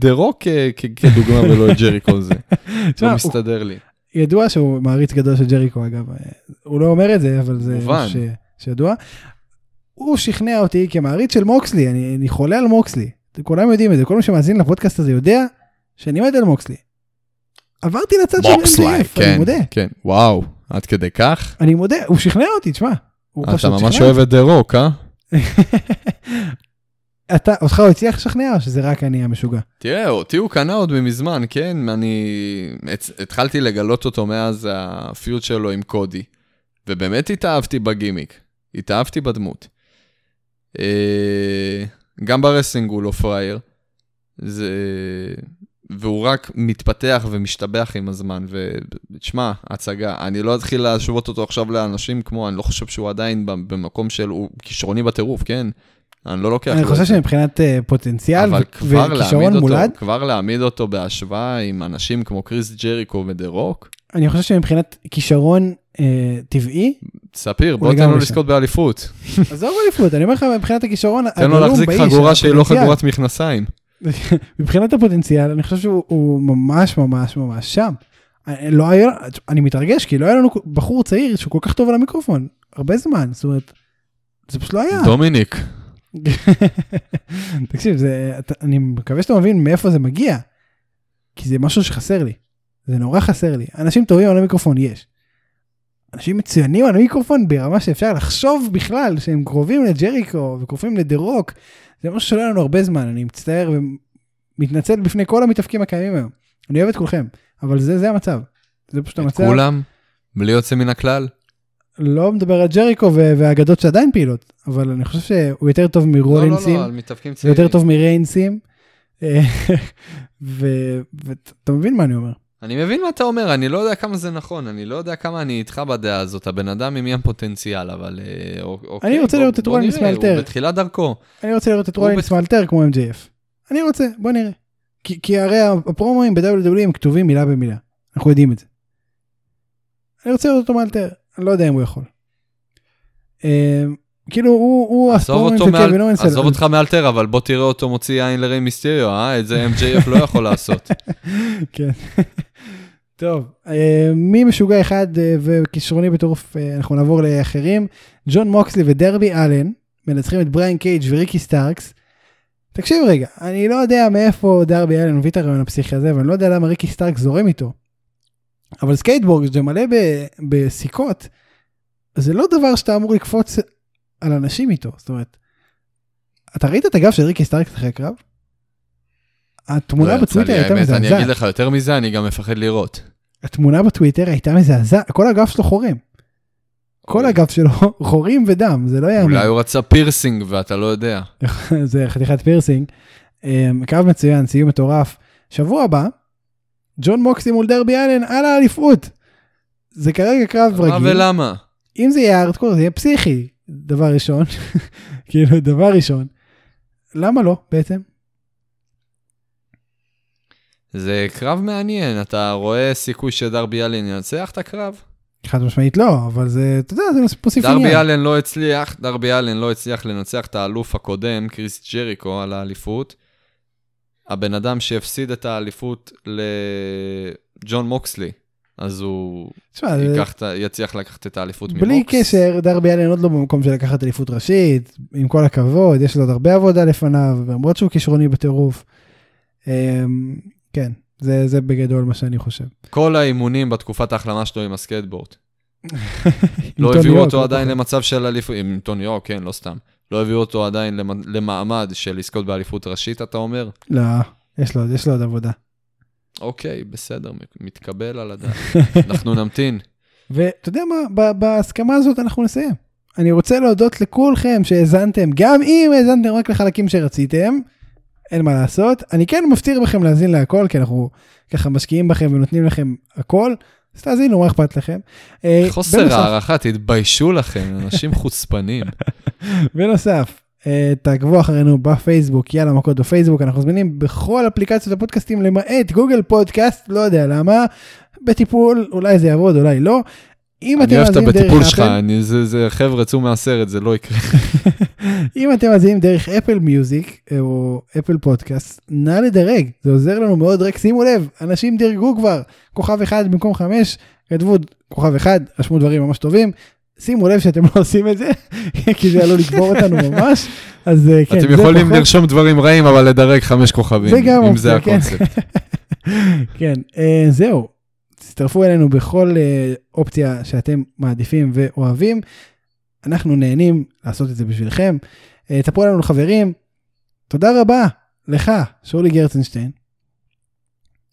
כ- כ- כדוגמה ולא את ג'ריקו זה? תשמע, לא מסתדר לי. ידוע שהוא מעריץ גדול של ג'ריקו, אגב. אה, הוא לא אומר את זה, אבל זה ש- שידוע. הוא שכנע אותי כמעריץ של מוקסלי, אני, אני חולה על מוקסלי. כולם יודעים את זה, כל מי שמאזין לפודקאסט הזה יודע שאני מת על מוקסלי. עברתי לצד של מוקסלי, MJF, אני כן, מודה. כן, וואו, עד כדי כך? אני מודה, הוא שכנע אותי, תשמע. הוא אתה פשוט ממש שכנע אוהב את דה רוק, אה? אתה, אותך הוא הצליח לשכנע או שזה רק אני המשוגע? תראה, אותי הוא קנה עוד מזמן, כן? אני התחלתי לגלות אותו מאז ה feud שלו עם קודי, ובאמת התאהבתי בגימיק, התאהבתי בדמות. אה, גם ב wrestling הוא לא פראייר, זה... והוא רק מתפתח ומשתבח עם הזמן, ותשמע, הצגה, אני לא אתחיל להשוות אותו עכשיו לאנשים כמו, אני לא חושב שהוא עדיין במקום של, הוא כישרוני בטירוף, כן? אני לא לוקח אני חושב זה. שמבחינת אה, פוטנציאל אבל וכישרון מולד, כבר להעמיד אותו בהשוואה עם אנשים כמו קריס ג'ריקו ודה רוק, אני חושב שמבחינת כישרון אה, טבעי, ספיר, בוא תן לו לזכות באליפות. עזוב אליפות, אני אומר לך מבחינת הכישרון תן לו להחזיק חגורה שהיא לא. חגורת מכנסיים. מבחינת הפוטנציאל, אני חושב שהוא הוא ממש ממש ממש שם. אני, לא היה, אני מתרגש, כי לא היה לנו בחור צעיר שהוא כל כך טוב על המיקרופון, הרבה זמן, זאת אומרת, זה פשוט לא היה. דומיניק, תקשיב, זה, אני מקווה שאתה מבין מאיפה זה מגיע, כי זה משהו שחסר לי, זה נורא חסר לי. אנשים טובים על המיקרופון יש. אנשים מצוינים על המיקרופון ברמה שאפשר לחשוב בכלל שהם קרובים לג'ריקו וקרובים לדה רוק, זה משהו שלא היה לנו הרבה זמן, אני מצטער ומתנצל בפני כל המתאפקים הקיימים היום. אני אוהב את כולכם, אבל זה, זה המצב. זה פשוט את המצב. כולם, בלי יוצא מן הכלל. לא מדבר על ג'ריקו והאגדות שעדיין פעילות, אבל אני חושב שהוא יותר טוב לא, לא, מרולינסים. לא, על מתאבקים זה צעירים. יותר טוב מריינסים. ו- ואתה מבין מה אני אומר. אני מבין מה אתה אומר, אני לא יודע כמה זה נכון, אני לא יודע כמה אני איתך בדעה הזאת, הבן אדם עם ים פוטנציאל, אבל אה, אוקיי. אני רוצה לראות את רולינס מאלתר. הוא בתחילת דרכו. אני רוצה לראות את רולינס מאלתר כמו MJF. אני רוצה, בוא נראה. כי, כי הרי הפרומואים ב-WWE הם כתובים מילה במילה. אנחנו יודעים את זה. אני רוצה לראות אותו מאלתר, אני לא יודע אם הוא יכול. אה, כאילו הוא, הוא אותו של קווין אוונס. עזוב אותך מאלתר, אבל בוא תראה אותו מוציא עין לריי מיסטריו, אה? את זה MJF לא יכול לעשות. כן. טוב, אה, ממשוגע אחד אה, וכישרוני בטירוף, אה, אנחנו נעבור לאחרים. ג'ון מוקסלי ודרבי אלן מנצחים את בריאן קייג' וריקי סטארקס. תקשיב רגע, אני לא יודע מאיפה דרבי אלן מביא את הרעיון הפסיכי הזה, ואני לא יודע למה ריקי סטארקס זורם איתו. אבל סקייטבורד זה מלא ב- בסיכות, זה לא דבר שאתה אמור לקפוץ על אנשים איתו, זאת אומרת, אתה ראית את הגב של ריקי סטארקס אחרי הקרב? התמונה לא בטוויטר הייתה האמת, אני מזעזעת. אגיד לך יותר מזה, אני גם מפחד לראות. התמונה בטוויטר הייתה מזעזעת, כל הגב שלו חורים. כל. הגב שלו חורים ודם, זה לא יאמן. אולי הוא רצה פירסינג ואתה לא יודע. זה חתיכת פירסינג. אמ, קרב מצוין, סיום מטורף. שבוע הבא, ג'ון מוקסלי מול דרבי אלן על האליפות. זה כרגע קרב מה רגיל. ולמה? אם זה יהיה ארדקור זה יהיה פסיכי, דבר ראשון. כאילו, דבר ראשון. למה לא בעצם? זה קרב מעניין, אתה רואה סיכוי שדרבי אלן ינצח את הקרב? חד משמעית לא, אבל זה, אתה יודע, זה מוסיף עניין. דרבי אלן לא הצליח, דרבי אלן לא הצליח לנצח את האלוף הקודם, קריס ג'ריקו, על האליפות. הבן אדם שהפסיד את האליפות לג'ון מוקסלי, אז הוא תשמע, זה- ייקח, את ה- יצליח לקחת את האליפות ממוקס. בלי קשר, דרבי אלן עוד לא במקום של לקחת אליפות ראשית, עם כל הכבוד, יש לו עוד הרבה עבודה לפניו, למרות שהוא כישרוני בטירוף. כן, זה, זה בגדול מה שאני חושב. כל האימונים בתקופת ההחלמה שלו עם הסקייטבורד. לא הביאו יורק, אותו עדיין. למצב של אליפות, עם טוני יורק, כן, לא סתם. לא הביאו אותו עדיין למ- למעמד של לזכות באליפות ראשית, אתה אומר? לא, יש לו, יש לו עוד עבודה. אוקיי, בסדר, מתקבל על הדעת. אנחנו נמתין. ואתה יודע מה, בהסכמה הזאת אנחנו נסיים. אני רוצה להודות לכולכם שהאזנתם, גם אם האזנתם רק לחלקים שרציתם, אין מה לעשות. אני כן מפציר בכם להאזין להכל, כי אנחנו ככה משקיעים בכם ונותנים לכם הכל, אז תאזינו, מה אכפת לכם. אה, חוסר הערכה, תתביישו לכם, אנשים חוצפנים. בנוסף, אה, תעקבו אחרינו בפייסבוק, יאללה מכות בפייסבוק, אנחנו זמינים בכל אפליקציות הפודקאסטים למעט גוגל פודקאסט, לא יודע למה, בטיפול, אולי זה יעבוד, אולי לא. אם אני אתם אוהב את מאזינים דרך שלך, אפל, אני- זה- זה חבר'ה, צאו מהסרט, זה לא יקרה. אם אתם מאזינים דרך אפל מיוזיק או אפל פודקאסט, נא לדרג, זה עוזר לנו מאוד, רק שימו לב, אנשים דירגו כבר, כוכב אחד במקום חמש, כתבו כוכב אחד, רשמו דברים ממש טובים, שימו לב שאתם לא עושים את זה, כי זה עלול לקבור אותנו ממש, אז אה, כן, אתם יכולים פחות. לרשום דברים רעים, אבל לדרג חמש כוכבים, אם זה כן. הקונספט. כן, אה, זהו. תצטרפו אלינו בכל אה, אופציה שאתם מעדיפים ואוהבים. אנחנו נהנים לעשות את זה בשבילכם. אה, תספרו לנו לחברים. תודה רבה לך, שאולי גרצנשטיין.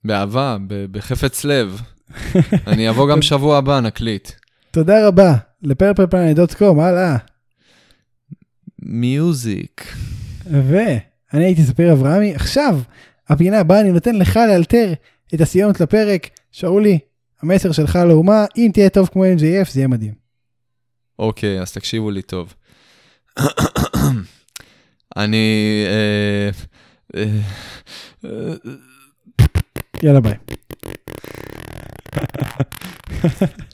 באהבה, בחפץ לב. אני אבוא גם שבוע הבא, נקליט. תודה רבה לפרפלפלנט.קום, הלאה. מיוזיק. ואני הייתי ספיר אברהמי. עכשיו, הפינה הבאה אני נותן לך לאלתר את הסיומת לפרק. שאולי, המסר שלך לאומה, אם תהיה טוב כמו MJF זה יהיה מדהים. אוקיי, אז תקשיבו לי טוב. אני... אה, אה, אה, יאללה ביי.